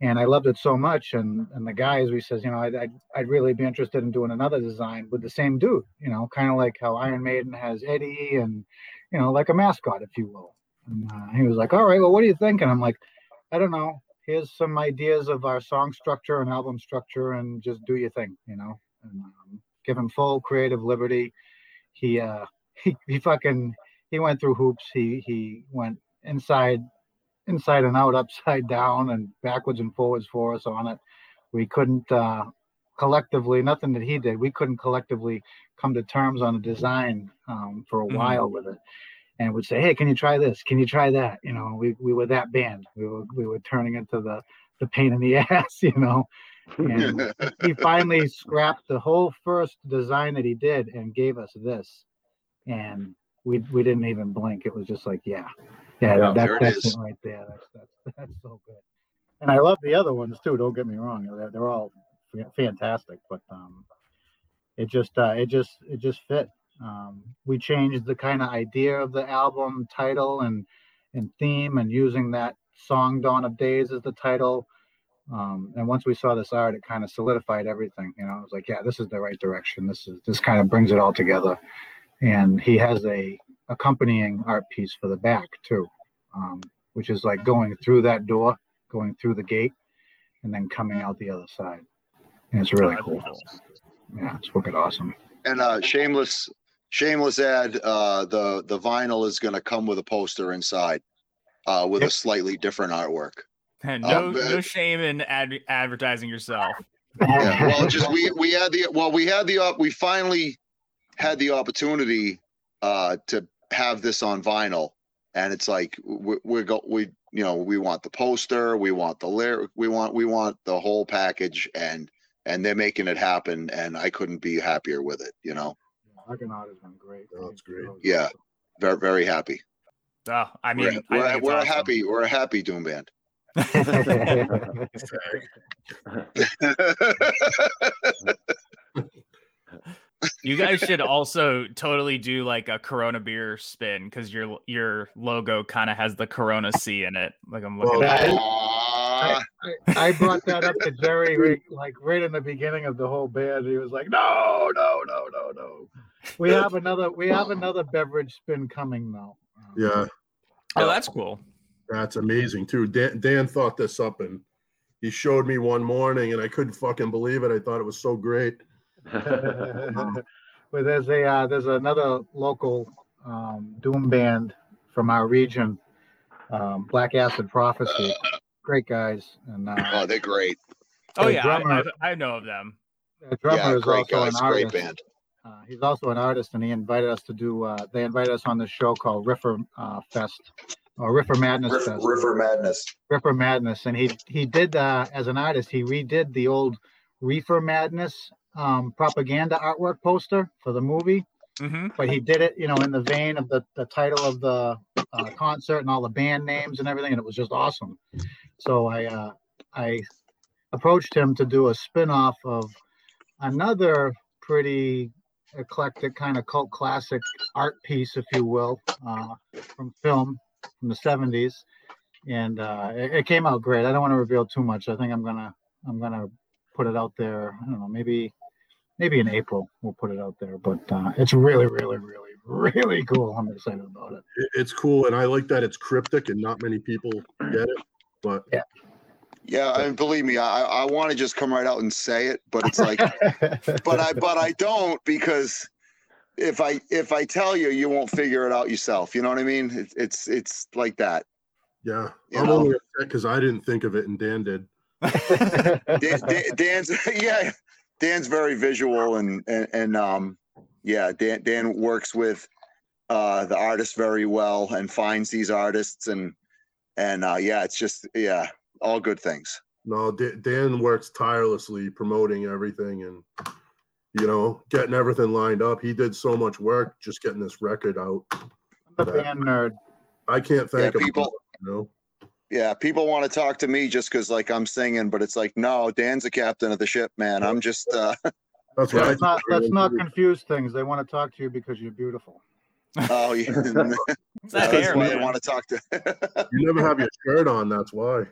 and I loved it so much. And and the guy, as we says, you know, I'd, I'd I'd really be interested in doing another design with the same dude, you know, kind of like how Iron Maiden has Eddie, and you know, like a mascot, if you will. And uh, he was like, "All right, well, what do you think?" And I'm like, "I don't know. Here's some ideas of our song structure and album structure, and just do your thing, you know." And um, give him full creative liberty. He uh he, he fucking he went through hoops. He he went inside inside and out, upside down, and backwards and forwards for us on it. We couldn't uh, collectively, nothing that he did, we couldn't collectively come to terms on a design um, for a Mhm. while with it. And would say, "Hey, can you try this? Can you try that?" You know, we, we were that band. We were we were turning into the the pain in the ass. You know, and he finally scrapped the whole first design that he did and gave us this and we we didn't even blink it was just like yeah yeah, Yeah, that, it that's it right there that's, that's that's so good and i love the other ones too don't get me wrong they're, they're all fantastic but um it just uh it just it just fit um we changed the kind of idea of the album title and and theme and using that song dawn of days as the title um, and once we saw this art, it kind of solidified everything. You know, I was like, yeah, this is the right direction. This is this kind of brings it all together. And he has a accompanying art piece for the back too, um, which is like going through that door, going through the gate, and then coming out the other side. And it's really cool. cool. Yeah, it's fucking awesome. And uh shameless shameless ad, uh the the vinyl is gonna come with a poster inside, uh with Yep. a slightly different artwork. no, Oh, no shame in ad- advertising yourself. Yeah, well just we we had the well we had the op- we finally had the opportunity uh to have this on vinyl and it's like we we're go we you know we want the poster we want the lyric we want we want the whole package and and they're making it happen and i couldn't be happier with it you know Argonaut has been great. Oh, it's great. Yeah. very very happy Oh, I mean, we're, I we're, we're awesome. happy we're a happy doom band You guys should also totally do like a Corona beer spin because your your logo kind of has the Corona C in it. Like I'm looking Well, at it. Aw, Ah, I brought that up to Jerry like right in the beginning of the whole band. He was like, "No, no, no, no, no." We have another. We have another beverage spin coming now. Um, Yeah, Oh, that's cool. that's amazing too. Dan, Dan thought this up and he showed me one morning and I couldn't fucking believe it. I thought it was so great. but there's a uh, there's another local um, doom band from our region, um, Black Acid Prophecy. Great guys, and uh, oh, they're great. Oh yeah, drummer- I, I, I know of them. the drummer Yeah, is great also guys, an great artist. band. Uh, he's also an artist, and he invited us to do. Uh, they invited us on this show called Riffer uh, Fest or Riffer Madness Riff, Fest. River Madness. Ripper Madness, and he he did uh, as an artist. He redid the old Reefer Madness um, propaganda artwork poster for the movie, hmm but he did it, you know, in the vein of the the title of the uh, concert and all the band names and everything, and it was just awesome. So I uh, I approached him to do a spin-off of another pretty eclectic kind of cult classic art piece, if you will, uh, from film from the 70s and uh, it, it came out great. I don't want to reveal too much. I think I'm gonna I'm gonna put it out there. I don't know, maybe maybe in April we'll put it out there. But uh, it's really, really, really, really cool. I'm excited about it. It- It's cool and I like that it's cryptic and not many people get it. But Yeah, and believe me, I I want to just come right out and say it, but it's like, but I but I don't because if I if I tell you, you won't figure it out yourself. You know what I mean? It's it's it's like that. yeah, You I'm know. only upset because I didn't think of it and Dan did. Dan, Dan, Dan's yeah, Dan's very visual and and, and um yeah, Dan Dan works with uh the artist very well and finds these artists and and uh yeah, it's just yeah, all good things. No, Da- Dan works tirelessly promoting everything and you know getting everything lined up. He did so much work just getting this record out. the band nerd. I can't thank him. people enough, You know, yeah, people want to talk to me just because like I'm singing, but it's like no, Dan's the captain of the ship, man. I'm just uh that's what I Let's not, think let's not everyone confuse things. They want to talk to you because you're beautiful. oh yeah. It's That's hair, why I man. want to talk to do. You never have your shirt on. That's why.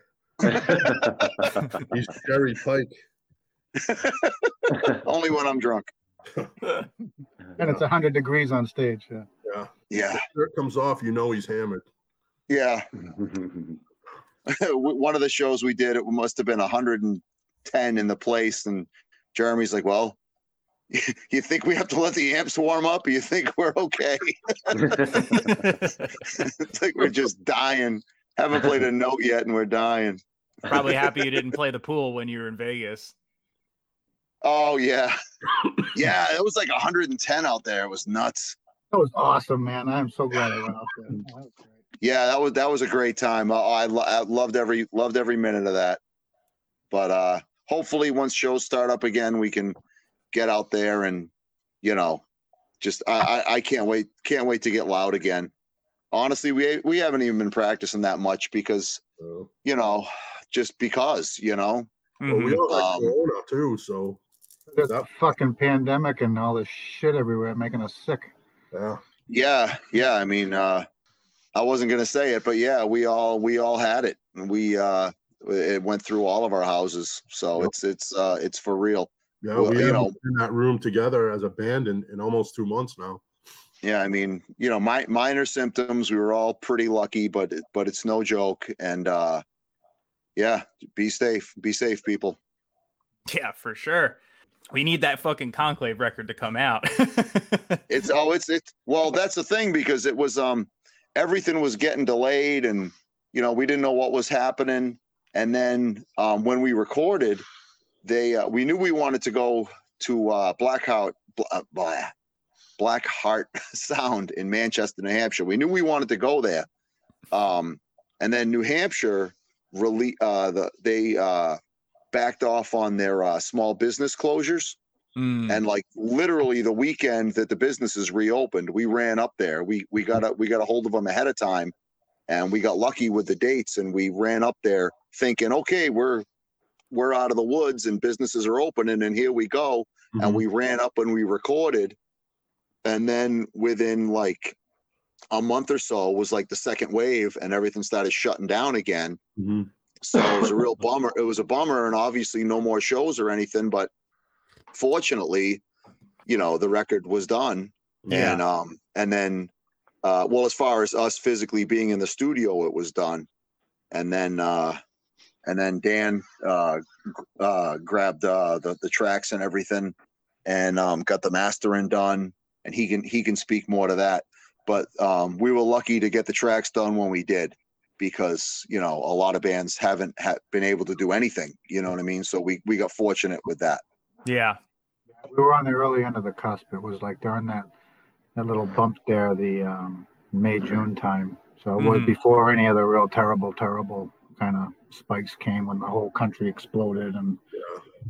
He's Jerry Pike. only when I'm drunk. And it's 100 degrees on stage. Yeah. Yeah, Yeah. shirt comes off, you know he's hammered. Yeah. one of the shows we did, it must have been 110 in the place. And Jeremy's like, well, you think we have to let the amps warm up? Or you think we're okay? it's like we're just dying. Haven't played a note yet and we're dying. Probably happy you didn't play the pool when you were in Vegas. Oh, yeah. Yeah, it was like 110 out there. It was nuts. That was awesome, man. I'm so glad I went out there. That. Yeah, that was that was a great time. Oh, I, I loved every loved every minute of that. But uh hopefully once shows start up again, we can get out there and you know, just I I, I can't wait can't wait to get loud again. Honestly, we we haven't even been practicing that much because So, you know, just because you know. well, we all got Um, Corona too, so This Yep. fucking pandemic and all this shit everywhere making us sick. yeah. Yeah, yeah. I mean, uh I wasn't gonna say it, but yeah, we all we all had it. We uh it went through all of our houses, so Yep. it's it's uh it's for real. Yeah, Well, we you haven't know- been in that room together as a band in, in almost two months now. Yeah, I mean, you know, my minor symptoms, we were all pretty lucky, but but it's no joke. And uh yeah, be safe. Be safe, people. Yeah, for sure. We need that fucking conclave record to come out. It's oh, it's it's well, that's the thing because it was um everything was getting delayed and you know, we didn't know what was happening. And then um when we recorded, they uh, we knew we wanted to go to uh Blackout Bla- uh, blah, Black Heart Sound in Manchester, New Hampshire. We knew we wanted to go there. Um and then New Hampshire rele- uh the they uh backed off on their uh, small business closures Mm. and like literally the weekend that the businesses reopened we ran up there we we got a we got a hold of them ahead of time and we got lucky with the dates and we ran up there thinking okay we're we're out of the woods and businesses are opening and here we go Mhm. and we ran up and we recorded and then within like a month or so was like the second wave and everything started shutting down again Mhm. So it was a real bummer. It was a bummer, and obviously no more shows or anything. But fortunately, you know, the record was done, and um, and then, uh, well, as far as us physically being in the studio, it was done, and then uh, and then Dan uh, uh, grabbed uh, the the tracks and everything, and um, got the mastering done, and he can he can speak more to that. But um, we were lucky to get the tracks done when we did, because you know a lot of bands haven't ha- been able to do anything. You know what I mean? So we we got fortunate with that. Yeah. We were on the early end of the cusp. It was like during that that little bump there, the um, May June time. So it was Mhm. before any of the real terrible, terrible kind of spikes came when the whole country exploded and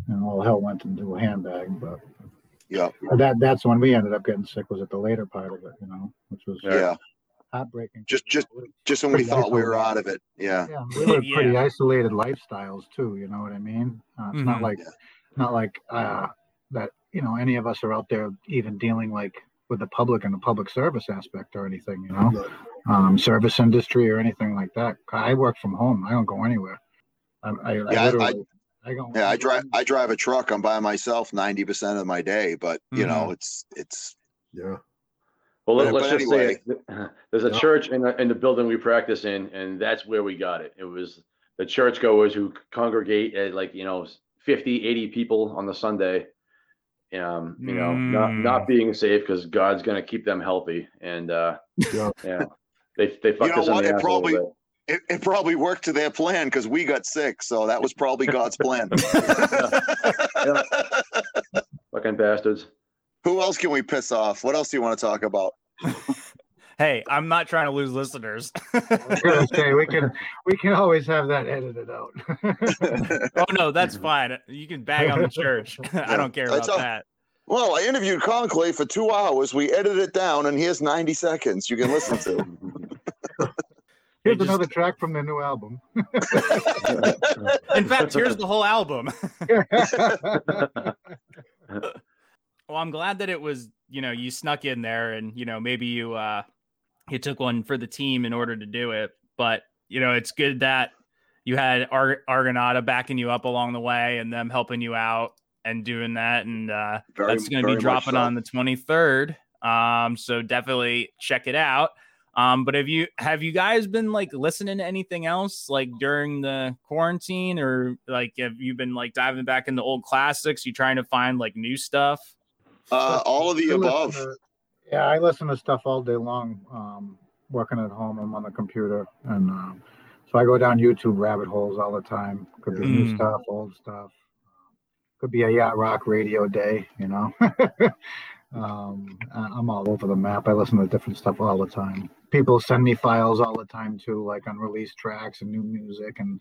and all hell went into a handbag. But Yeah, that that's when we ended up getting sick. Was at the later part of it, you know, which was Yeah. yeah. heartbreaking. Just- just- Just when we Pretty thought we were out of it. Yeah, Yeah, we were pretty Yeah. isolated lifestyles too. You know what I mean? Uh, it's not Mhm. like, Yeah. not like uh, that. You know, any of us are out there even dealing like with the public and the public service aspect or anything. You know, um, service industry or anything like that. I work from home. I don't go anywhere. I, I, I I- literally, I, go. yeah. I drive I drive a truck. I'm by myself ninety percent of my day, but you know it's it's Yeah. Well, let, us but just anyway. say it. there's a Yeah. church in the, in the building we practice in, and that's where we got it. It was the churchgoers who congregate at like, you know, 50, 80 people on the Sunday. Um, you know, not, Mm. not being safe because God's going to keep them healthy. And, uh, Yeah. yeah, they, they fucked know us in the It ass a probably- little it, it probably worked to their plan because we got sick, so that was probably God's plan. bit. Fucking bastards. Who else can we piss off? What else do you want to talk about? Hey, I'm not trying to lose listeners. I say we can we can always have that edited out. oh no, that's fine. You can bag on the church. I don't care about all- that. Well, I interviewed Conclave for two hours. We edited it down, and here's 90 seconds you can listen to. Here's just- another track from the new album. In fact, here's the whole album. Well, I'm glad that it was, you know, you snuck in there and, you know, maybe you uh you took one for the team in order to do it. But, you know, it's good that you had Ar- Argonauta backing you up along the way and them helping you out and doing that. And uh Very- that's going to be dropping so. on the 23rd. Um, so definitely check it out. Um, but have you have you guys been like listening to anything else like during the quarantine or like have you been like diving back into old classics? You trying to find like new stuff? Uh, all of the I above. to- yeah, I listen to stuff all day long. Um, working at home, I'm on the computer, and um, so I go down YouTube rabbit holes all the time. Could be new Mm. stuff, old stuff. Could be a yacht rock radio day, you know. um, I'm all over the map. I listen to different stuff all the time. People send me files all the time too, like unreleased tracks and new music and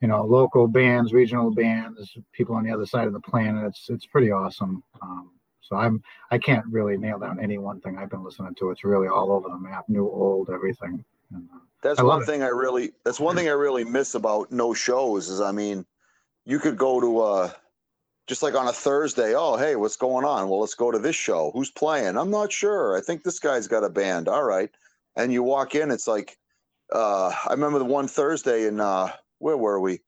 you know local bands, regional bands, people on the other side of the planet. It's it's pretty awesome. Um, so I'm I can't really nail down any one thing I've been listening to. It's really all over the map, new, old, everything. And, uh, That's I one love it. thing I really. That's one thing I really miss about no shows. Is I mean, you could go to uh just like on a Thursday. Oh, hey, what's going on? Well, let's go to this show. Who's playing? I'm not sure. I think this guy's got a band. All right, and you walk in. It's like uh I remember the one Thursday in uh where were we?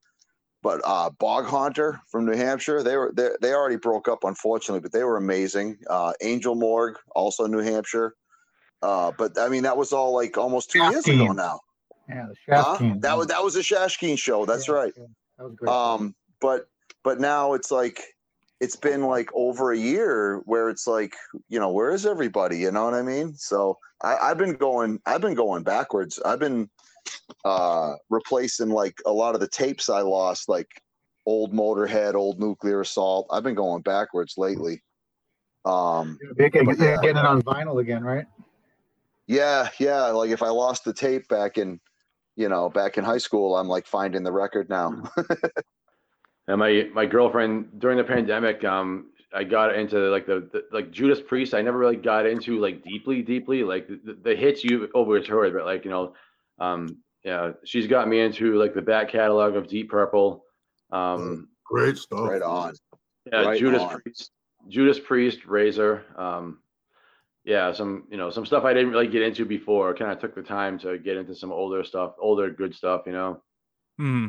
But uh Bog Haunter from New Hampshire. They were they they already broke up unfortunately, but they were amazing. Uh Angel Morgue, also New Hampshire. Uh, but I mean that was all like almost two years ago now. yeah, the Huh? That was that was a Shashkeen show. That's Yeah, right. yeah, that was great. Um, but but now it's like it's been like over a year where it's like you know where is everybody? You know what I mean? So I, I've been going I've been going backwards. I've been uh replacing like a lot of the tapes I lost, like old Motorhead, old Nuclear Assault. I've been going backwards lately. Um, They're getting, yeah. getting it on vinyl again, right? yeah, yeah. Like if I lost the tape back in, you know, back in high school, I'm like finding the record now. And my my girlfriend during the pandemic, um, I got into like the, the like Judas Priest. I never really got into like deeply, deeply like the, the hits you over always heard, but like you know, um, yeah, she's got me into like the back catalog of Deep Purple. Um, Great stuff. right on. yeah, Right Judas on. Priest, Judas Priest, Razor. Um, yeah, some you know some stuff I didn't really get into before. Kind of took the time to get into some older stuff, older good stuff. You know. Hmm.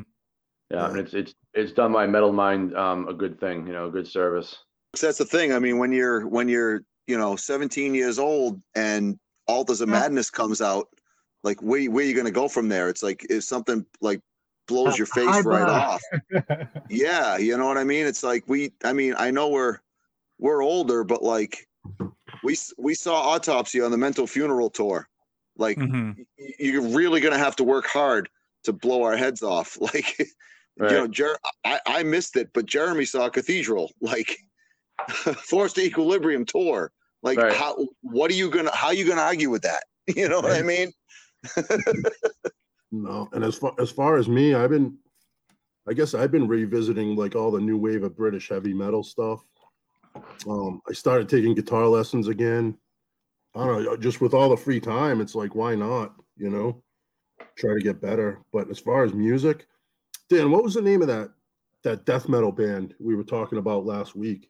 Yeah, I mean, it's it's it's done my metal mind um, a good thing, you know, a good service. So that's the thing. I mean, when you're when you're you know 17 years old and Altars of Yeah. Madness comes out, like where where you gonna go from there? It's like if something like blows your face High right bar. off. Yeah, you know what I mean. It's like we. I mean, I know we're we're older, but like we we saw Autopsy on the Mental Funeral tour. Like Mhm. y- you're really gonna have to work hard to blow our heads off. Like Right. you know, Jer- I I missed it, but Jeremy saw Cathedral. Like Forest of Equilibrium tour. Like Right. how? What are you gonna? How are you gonna argue with that? You know what I mean? No, and as far as far as me, I've been, I guess I've been revisiting like all the new wave of British heavy metal stuff. Um, I started taking guitar lessons again. I don't know, just with all the free time, it's like why not? You know, try to get better. But as far as music, Dan, what was the name of that that death metal band we were talking about last week?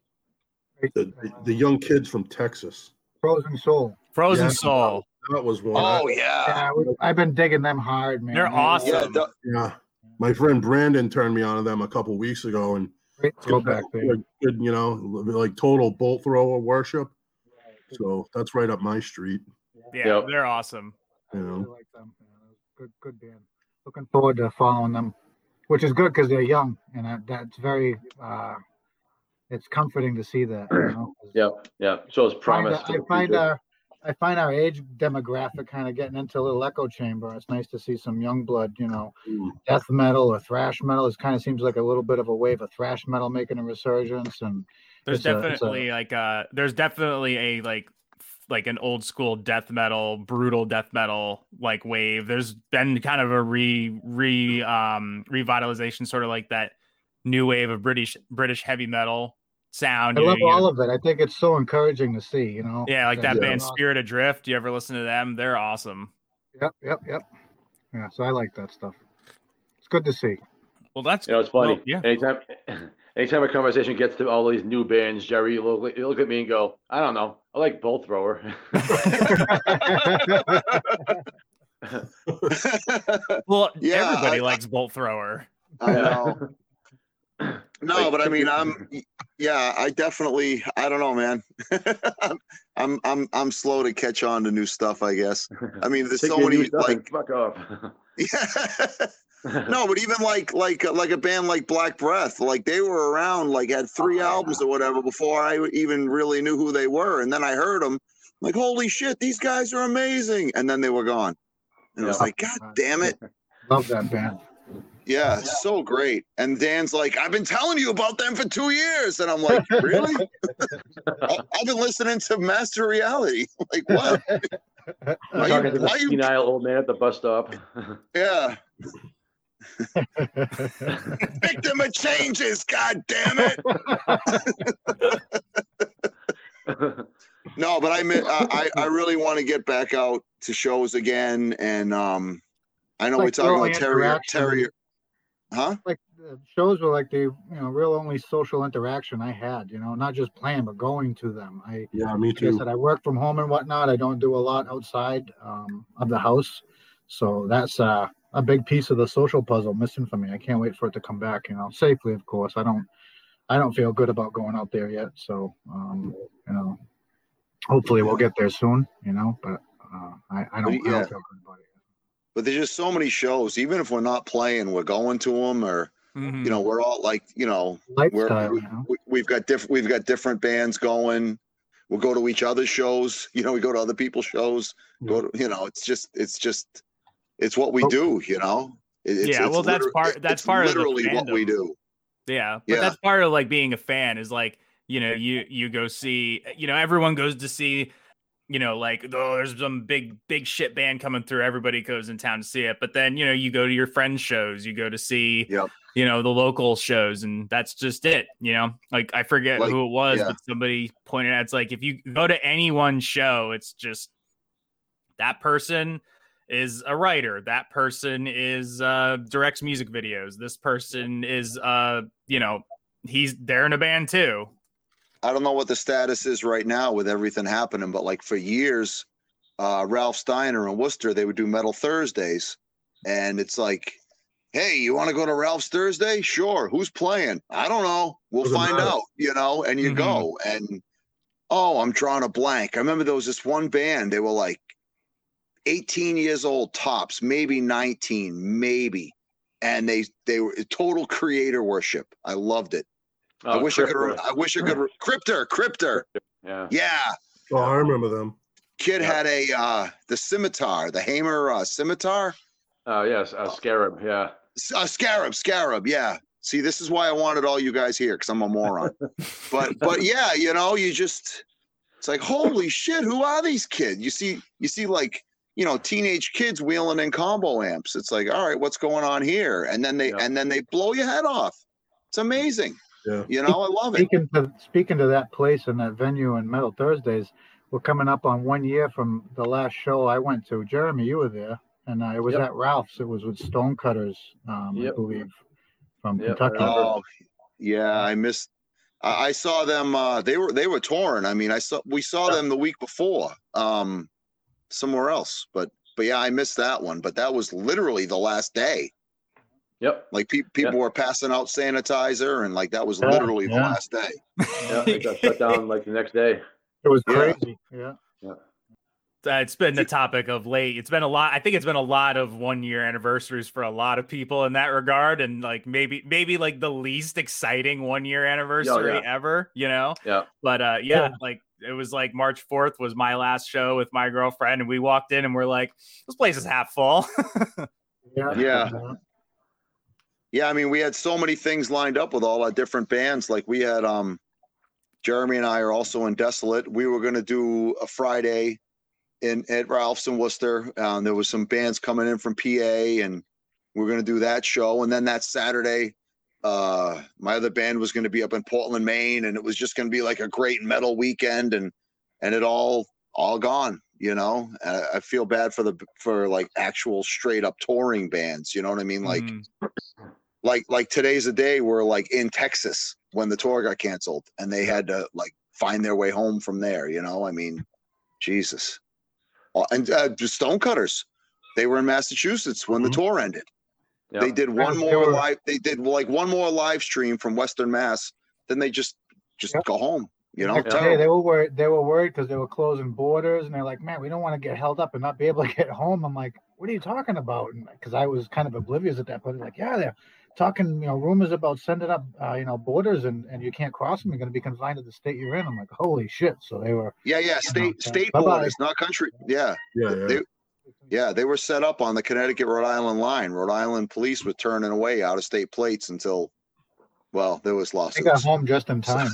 The the, the young kids from Texas. Frozen Soul. Frozen Yeah. Soul. That was one. I- Oh yeah. Yeah, I've been digging them hard, man. They're awesome. Yeah, the- Yeah. My friend Brandon turned me on to them a couple weeks ago and Great it's got throwback good, good, you know, like total bolt thrower worship. So that's right up my street. Yeah, Yep. they're awesome. You I know, like them. Yeah, good, good band. Looking forward to following them, which is good because they're young, and that, that's very. uh It's comforting to see that. You know? 'cause Yep, yep. So it's I find. I find our, I find our age demographic kind of getting into a little echo chamber. It's nice to see some young blood, you know, Mm. death metal or thrash metal. It kind of seems like a little bit of a wave of thrash metal making a resurgence, and There's It's a- a- definitely like uh there's definitely a like f- like an old school death metal, brutal death metal like wave. There's been kind of a re re um revitalization sort of like that new wave of British British heavy metal sound. I you know, love you- all of it. I think it's so encouraging to see. You know. yeah, like that they're band awesome. Spirit Adrift. You ever listen to them? They're awesome. Yep, yep, yep. Yeah, so I like that stuff. It's good to see. Well, that's You know, it's funny. Well, yeah. Anytime, anytime a conversation gets to all these new bands, Jerry, you look, you look at me and go, I don't know. I like Bolt Thrower. well. Yeah, everybody I- likes Bolt Thrower. I know. No, Like, but I mean, I'm yeah, I definitely I don't know, man. I'm I'm I'm slow to catch on to new stuff, I guess. I mean, there's Take so many like fuck off. yeah. No, but even like like uh, like a band like Black Breath, like they were around, like had three Oh, albums or whatever before I even really knew who they were, and then I heard them, like holy shit, these guys are amazing, and then they were gone, and I was like, God damn it, Love that band. yeah, so great. And Dan's like, I've been telling you about them for two years, and I'm like, really? I- I've been listening to Master Reality. like what? Why you- Talking to the why you- senile old man at the bus stop. Yeah, victim of changes. God damn it. No, but I mean, I I I really want to get back out to shows again, and um, I know Like we're talking about Terrier, interaction. Terrier, huh? like the shows were like the you know real only social interaction I had. You know, not just playing but going to them. I yeah, me like I said, I work from home and whatnot. I don't do a lot outside um, of the house, so that's uh, a big piece of the social puzzle missing for me. I can't wait for it to come back. You know, safely, of course. I don't, I don't feel good about going out there yet. So, um, you know, hopefully we'll get there soon. You know, but uh, I, I don't, I Yeah. don't feel good about it. But there's just so many shows. Even if we're not playing, we're going to them, or Mhm. you know, we're all like, you know, we're, Lifestyle, we, you know. we- we've got different we've got different bands going. We'll go to each other's shows. You know, we go to other people's shows. Go to, you know, it's just it's just it's what we Oh. do. You know. It's, Yeah, it's well, that's part- that's part of literally what we do. Yeah, but Yeah. that's part of like being a fan is like you know you you go see you know everyone goes to see you know like oh there's some big big shit band coming through everybody goes in town to see it but then you know you go to your friends shows you go to see Yep. you know the local shows and that's just it you know like I forget Like, who it was yeah. but somebody pointed out it's like if you go to any one show it's just that person is a writer that person is uh directs music videos this person is uh you know he's they're in a band too I don't know what the status is right now with everything happening, but like for years, uh, Ralph's Diner in Worcester, they would do Metal Thursdays, and it's like hey, you want to go to Ralph's Thursday? Sure. Who's playing? I don't know. We'll Doesn't find matter. out, you know, and you Mhm. go. And oh, I'm drawing a blank. I remember there was this one band, they were like 18 years old tops, maybe 19, maybe. And they they were total Kreator worship. I loved it. I Oh, wish I could. I wish I could. Re- Cryptor, Cryptor. Yeah. Yeah, Oh, I remember them. kid Yeah. had a uh the scimitar, the Hamer uh, scimitar. Oh yes, a Scarab. Yeah. S- Uh, scarab, scarab. Yeah. See, this is why I wanted all you guys here because I'm a moron. but but yeah, you know, you just it's like holy shit, who are these kids? You see, you see like you know teenage kids wheeling in combo amps. It's like all right, what's going on here? And then they Yeah. and then they blow your head off. It's amazing. Yeah. You know, I love it. Speaking to speaking to that place and that venue and Metal Thursdays, we're coming up on one year from the last show I went to. Jeremy, you were there, and uh, it was Yep. at Ralph's. It was with Stonecutters, um, I believe, from Yep, Kentucky. remember. Oh, yeah, I missed. I I saw them. Uh, they were they were torn. I mean, I saw we saw Yeah. them the week before, um, somewhere else. But but yeah, I missed that one. But that was literally the last day. Yep. Like pe- people were passing out sanitizer, and like that was Yeah, literally the last day. Yeah. it got shut down like the next day. It was crazy. Yeah. yeah. Uh, it's been the topic of late. It's been a lot. I think it's been a lot of one year anniversaries for a lot of people in that regard, and like maybe maybe like the least exciting one year anniversary yeah. ever. You know, Yeah. but uh, yeah, Yeah. like it was like March fourth was my last show with my girlfriend, and we walked in and we're like, this place is half full. Yeah. Yeah. Yeah, I mean, we had so many things lined up with all our different bands. Like we had um Jeremy and I are also in Desolate. We were gonna do a Friday in at Ralph's in Worcester. Um, there was some bands coming in from PA and we are gonna do that show. And then that Saturday, uh my other band was gonna be up in Portland, Maine, and it was just gonna be like a great metal weekend and and it all all gone, you know. And I, I feel bad for the for like actual straight up touring bands, you know what I mean? Like Mhm. like like today's a day we're like in Texas when the tour got canceled and they had to like find their way home from there, you know? I mean, Jesus. Oh, And uh, the Stonecutters, they were in Massachusetts when the Mhm. tour ended. Yeah. They did one more were- live they did like one more live stream from Western Mass, then they just just Yep. go home, you know? Next Terrible. they were worried. They were worried because they were closing borders, and they're like, "Man, we don't want to get held up and not be able to get home." I'm like, "What are you talking about?" Because I was kind of oblivious at that point. Like, yeah, they're talking, you know, rumors about sending up, uh, you know, borders, and and you can't cross them. You're going to be confined to the state you're in. I'm like, "Holy shit!" So they were. yeah, yeah, know, state so- state borders, not country. Yeah. Yeah, yeah. They- Yeah, they were set up on the Connecticut Rhode Island line. Rhode Island police were turning away out of state plates until, well, there was lost. They got home just in time.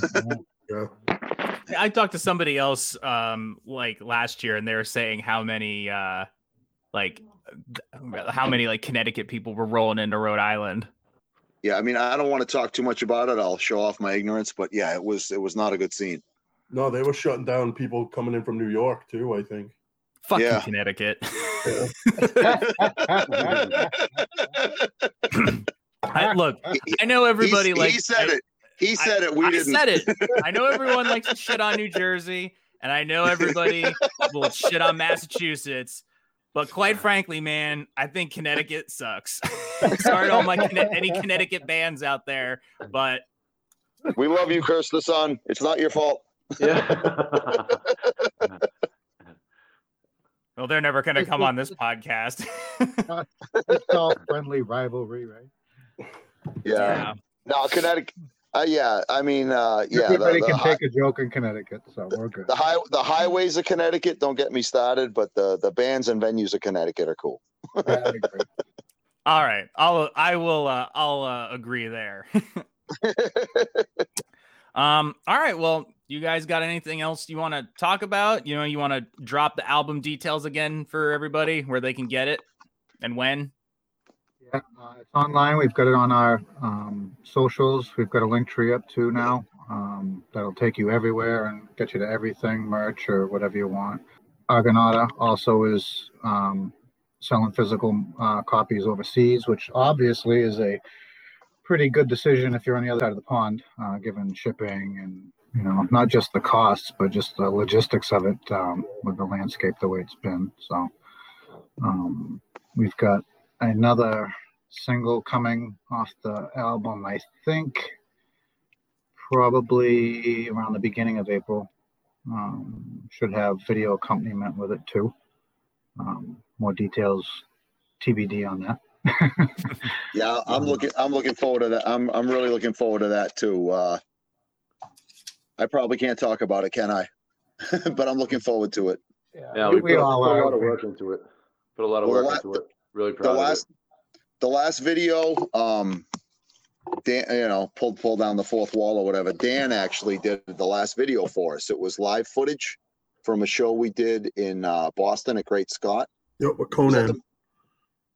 yeah. yeah. I talked to somebody else um like last year, and they were saying how many uh like how many like Connecticut people were rolling into Rhode Island. Yeah, I mean, I don't want to talk too much about it. I'll show off my ignorance, but yeah, it was it was not a good scene. No, they were shutting down people coming in from New York too. I think. Fuck you, Yeah. Connecticut. Yeah. I, look, I know everybody he, like he said I- it. He said it. We I didn't. said it. I know everyone likes to shit on New Jersey, and I know everybody will shit on Massachusetts. But quite frankly, man, I think Connecticut sucks. Sorry to all my any Connecticut bands out there, but We love you, Curse the Son. It's not your fault. Yeah. well, they're never going to come on this podcast. it's all friendly rivalry, right? Yeah. No, Connecticut. Uh, yeah, I mean, uh, yeah. Everybody the, can hi- take a joke in Connecticut, so we're good. the high the highways of Connecticut. Don't get me started, but the the bands and venues of Connecticut are cool. Yeah, all right, I'll I will uh, I'll uh, agree there. um, all right, well, you guys got anything else you want to talk about? You know, you want to drop the album details again for everybody where they can get it and when? Yeah, uh, it's online. We've got it on our um, socials. We've got a link tree up too now. Um, that'll take you everywhere and get you to everything, merch or whatever you want. Argonauta also is um, selling physical uh, copies overseas, which obviously is a pretty good decision if you're on the other side of the pond, uh, given shipping and you know not just the costs, but just the logistics of it um, with the landscape the way it's been. So um, we've got another single coming off the album, I think probably around the beginning of April. Um, should have video accompaniment with it too. Um, more details TBD on that. Yeah, I'm looking. I'm looking forward to that. I'm I'm really looking forward to that too. Uh, I probably can't talk about it, can I? but I'm looking forward to it. Yeah, we, put, a- put a lot of work into it. Put a lot of Well, work the into la- it. Really The proud of last, the last video, um, Dan, you know, pulled pulled down the fourth wall or whatever. Dan actually did the last video for us. It was live footage from a show we did in uh, Boston at Great Scott. Yep, with Conan.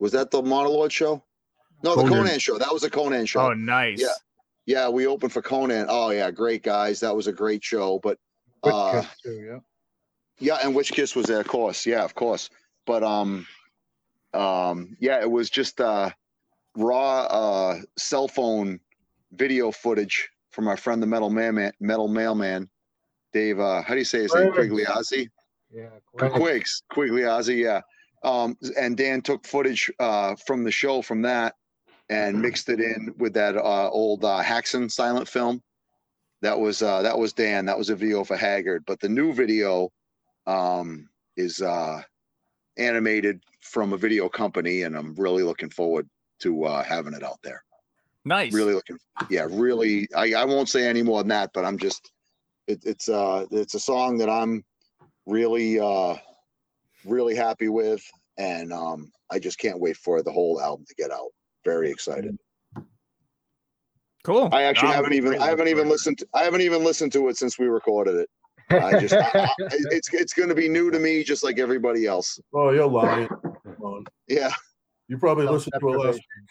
The, was that the Monolord show? No, the Conan. Conan show. That was a Conan show. Oh, nice. Yeah. Yeah, we opened for Conan. Oh yeah, great guys. That was a great show. But uh, too, yeah. yeah, and Witchkiss was there, of course. Yeah, of course. But um, um, yeah, it was just uh, raw uh, cell phone video footage from our friend the Metal Mailman, Metal Mailman, Dave. Uh, how do you say his name? Quigs. Quigliazzi. Yeah. Quigs. Quigs. Quigliazzi. Yeah. Um, and Dan took footage uh, from the show from that and mixed it in with that uh, old uh, Häxan silent film. That was uh, that was Dan. That was a video for Haggard. But the new video um, is uh, animated from a video company, and I'm really looking forward to uh, having it out there. Nice. Really looking, yeah, really. I, I won't say any more than that, but I'm just, it, it's uh, it's a song that I'm really uh, really happy with, and um, I just can't wait for the whole album to get out. Very excited. Cool. I actually No, haven't even I haven't even listened. To, I haven't even listened to it since we recorded it. I just I, I- it's it's going to be new to me, just like everybody else. Oh, you're lying. Yeah, You probably listened to it last week.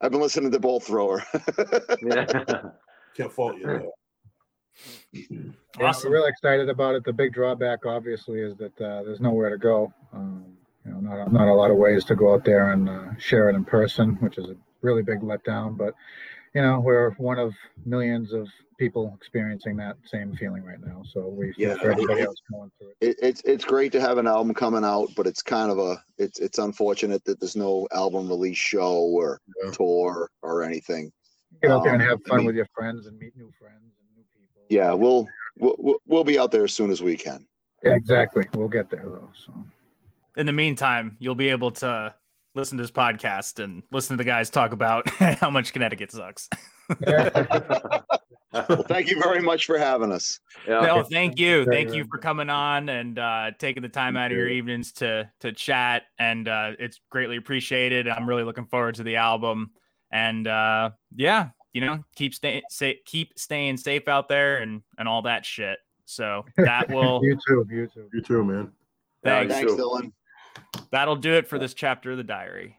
I've been listening to Bolt Thrower. Yeah. Can't fault you there. Yeah, Awesome. We're really excited about it. The big drawback, obviously, is that uh, there's nowhere to go. Um, you know, not not a lot of ways to go out there and uh, share it in person, which is a really big letdown. But you know, we're one of millions of people experiencing that same feeling right now. So we Yeah, for everybody it- else going through it. it, it's it's great to have an album coming out, but it's kind of a it's it's unfortunate that there's no album release show or Yeah. tour or anything. Get out there and um, have I fun mean- with your friends and meet new friends and new people. Yeah, we'll we'll we'll- we'll be out there as soon as we can. Yeah, exactly. We'll get there though. So In the meantime, you'll be able to listen to this podcast and listen to the guys talk about how much Connecticut sucks. Well, thank you very much for having us. yeah. No, thank you. Thank you for coming on and uh, taking the time out of your evenings to to chat. And uh, it's greatly appreciated. I'm really looking forward to the album. And uh, yeah, you know, keep staying sa- keep staying safe out there and and all that shit. So that will you too. You too. You too, man. thanks. Thanks. Dylan. That'll do it for this chapter of the diary.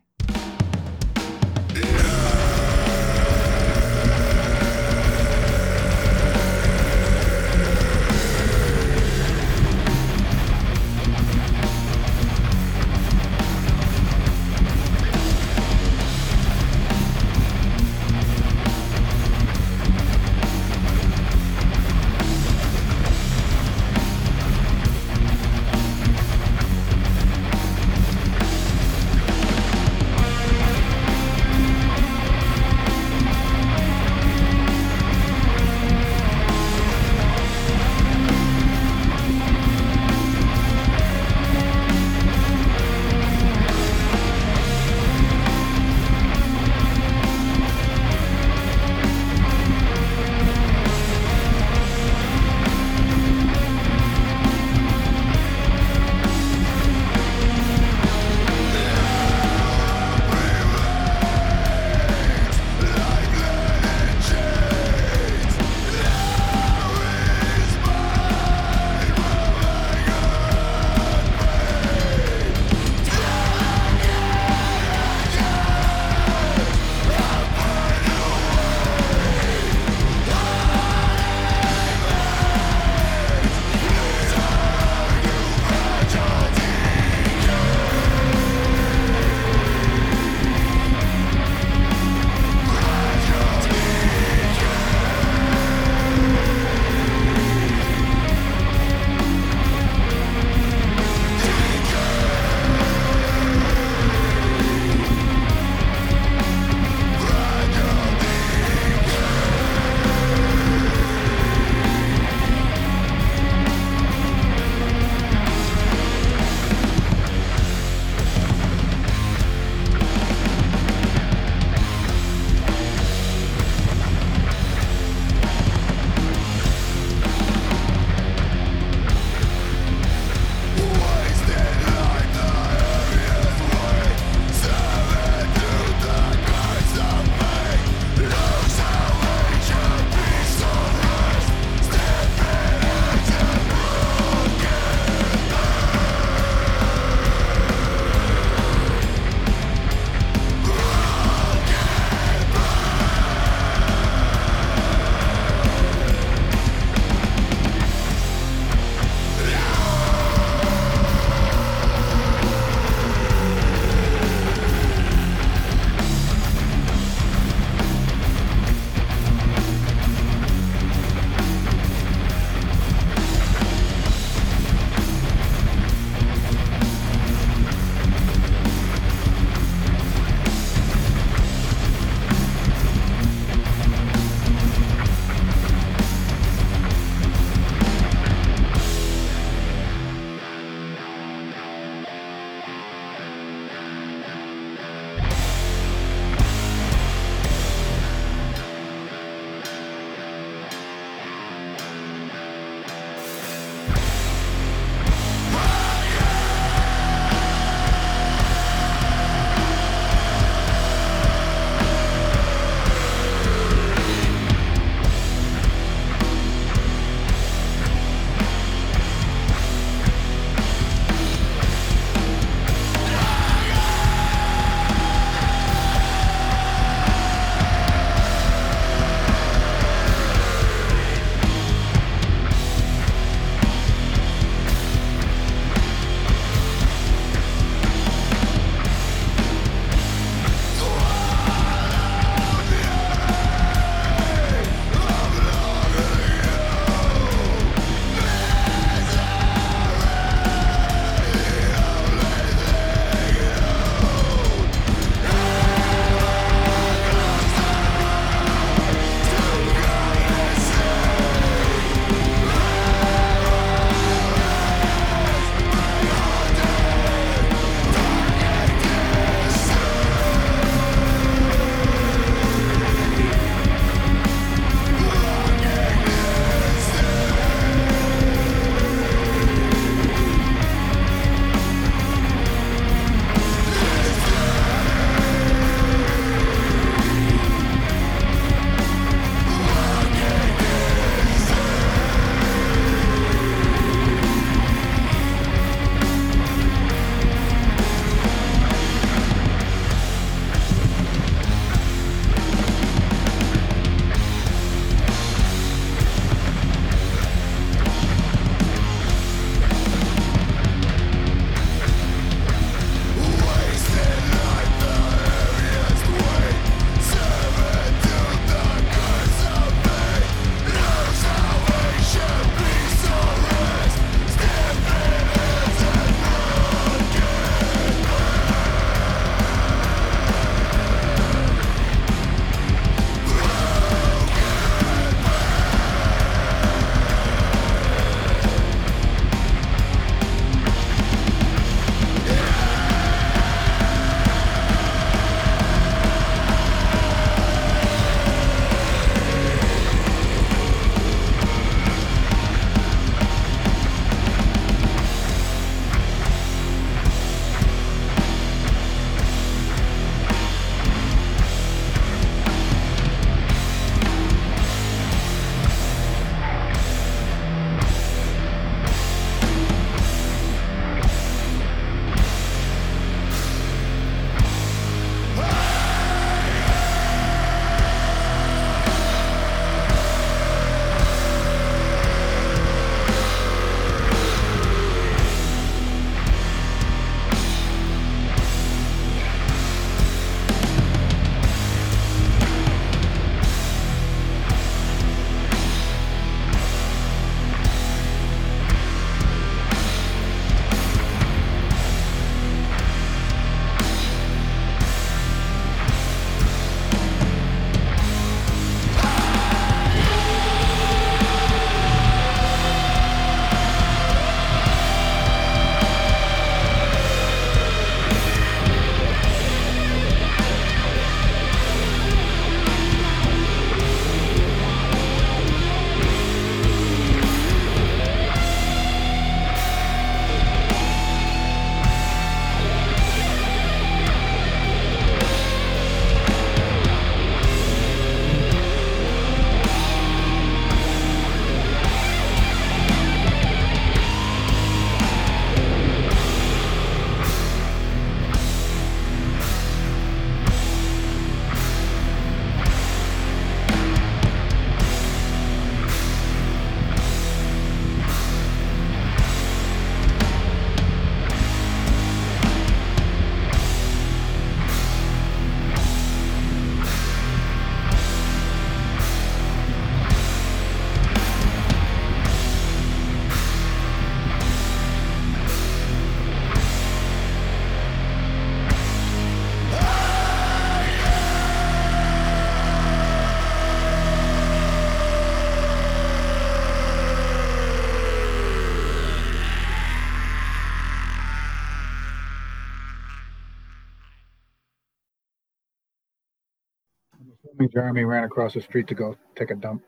Assuming Jeremy ran across the street to go take a dump.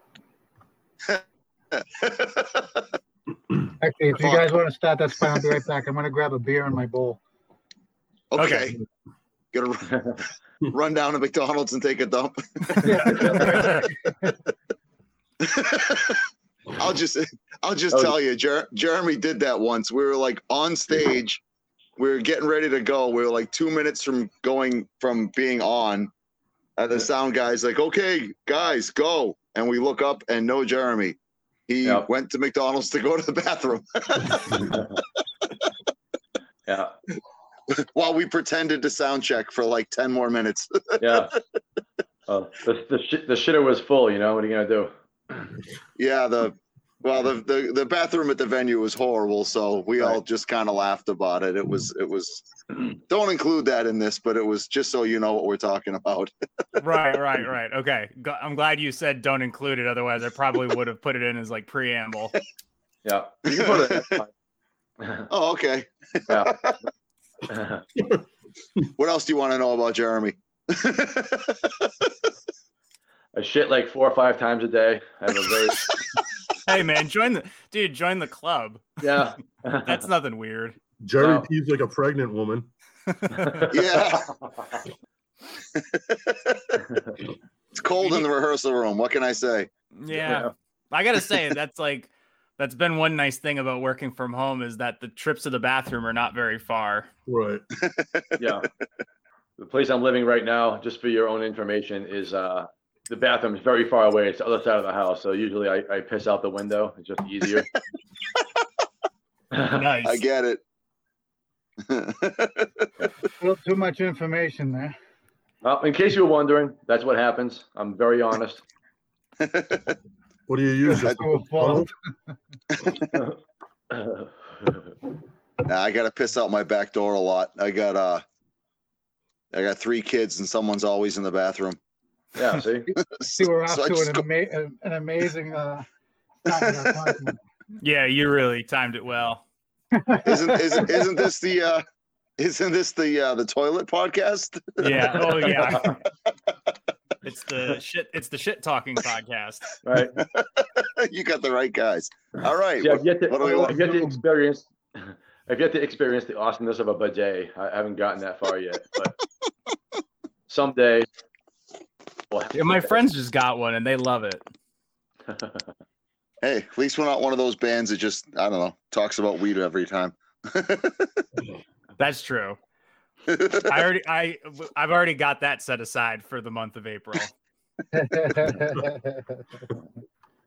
Actually, if you guys want to start, that's fine. I'll be right back. I'm gonna grab a beer in my bowl. okay. Gonna run down to McDonald's and take a dump. I'll just I'll just Oh. tell you, Jer- Jeremy did that once. We were like on stage, we were getting ready to go. We were like two minutes from going from being on. And the sound guy's like, "Okay, guys, go!" And we look up, and no Jeremy. He Yep. went to McDonald's to go to the bathroom yeah, while we pretended to sound check for like ten more minutes. yeah. Oh, the the, shit, the shitter was full. You know what are you gonna do? yeah, the well, the, the the bathroom at the venue was horrible, so we all just kind of laughed about it. It was it was. Mm. Don't include that in this, but it was just so you know what we're talking about. right, right, right. Okay. I'm glad you said don't include it. Otherwise, I probably would have put it in as like preamble. Yeah, you can put it. Oh, okay. yeah. What else do you want to know about Jeremy? I shit like four or five times a day. I have a very hey, man, join the dude. Join the club. yeah. That's nothing weird. Jerry No. pees like a pregnant woman. Yeah. It's cold in the rehearsal room. What can I say? Yeah. I gotta say that's like that's been one nice thing about working from home is that the trips to the bathroom are not very far. Right. yeah. The place I'm living right now, just for your own information, is uh the bathroom is very far away. It's the other side of the house. So usually I, I piss out the window. It's just easier. Nice. I get it. Little too much information there. well, in case you were wondering, that's what happens. I'm very honest. What do you use? Just. Nah, I got to piss out my back door a lot. I got uh, I got three kids, and someone's always in the bathroom. Yeah, see? See, we're off So to an, go- ama- an, an amazing uh, start in our content. Yeah, you really timed it well. isn't isn't, isn't this the uh, isn't this the uh, the toilet podcast? Yeah. Oh yeah. It's the shit. It's the shit talking podcast. Right. you got the right guys. All right. Yeah, I've yet to, what do we? I've yet to experience I've yet to experience the awesomeness of a bidet. I haven't gotten that far yet, but someday we'll have Yeah, my friends just got one and they love it. Hey, at least we're not one of those bands that just I don't know talks about weed every time. That's true. I already I I've already got that set aside for the month of April.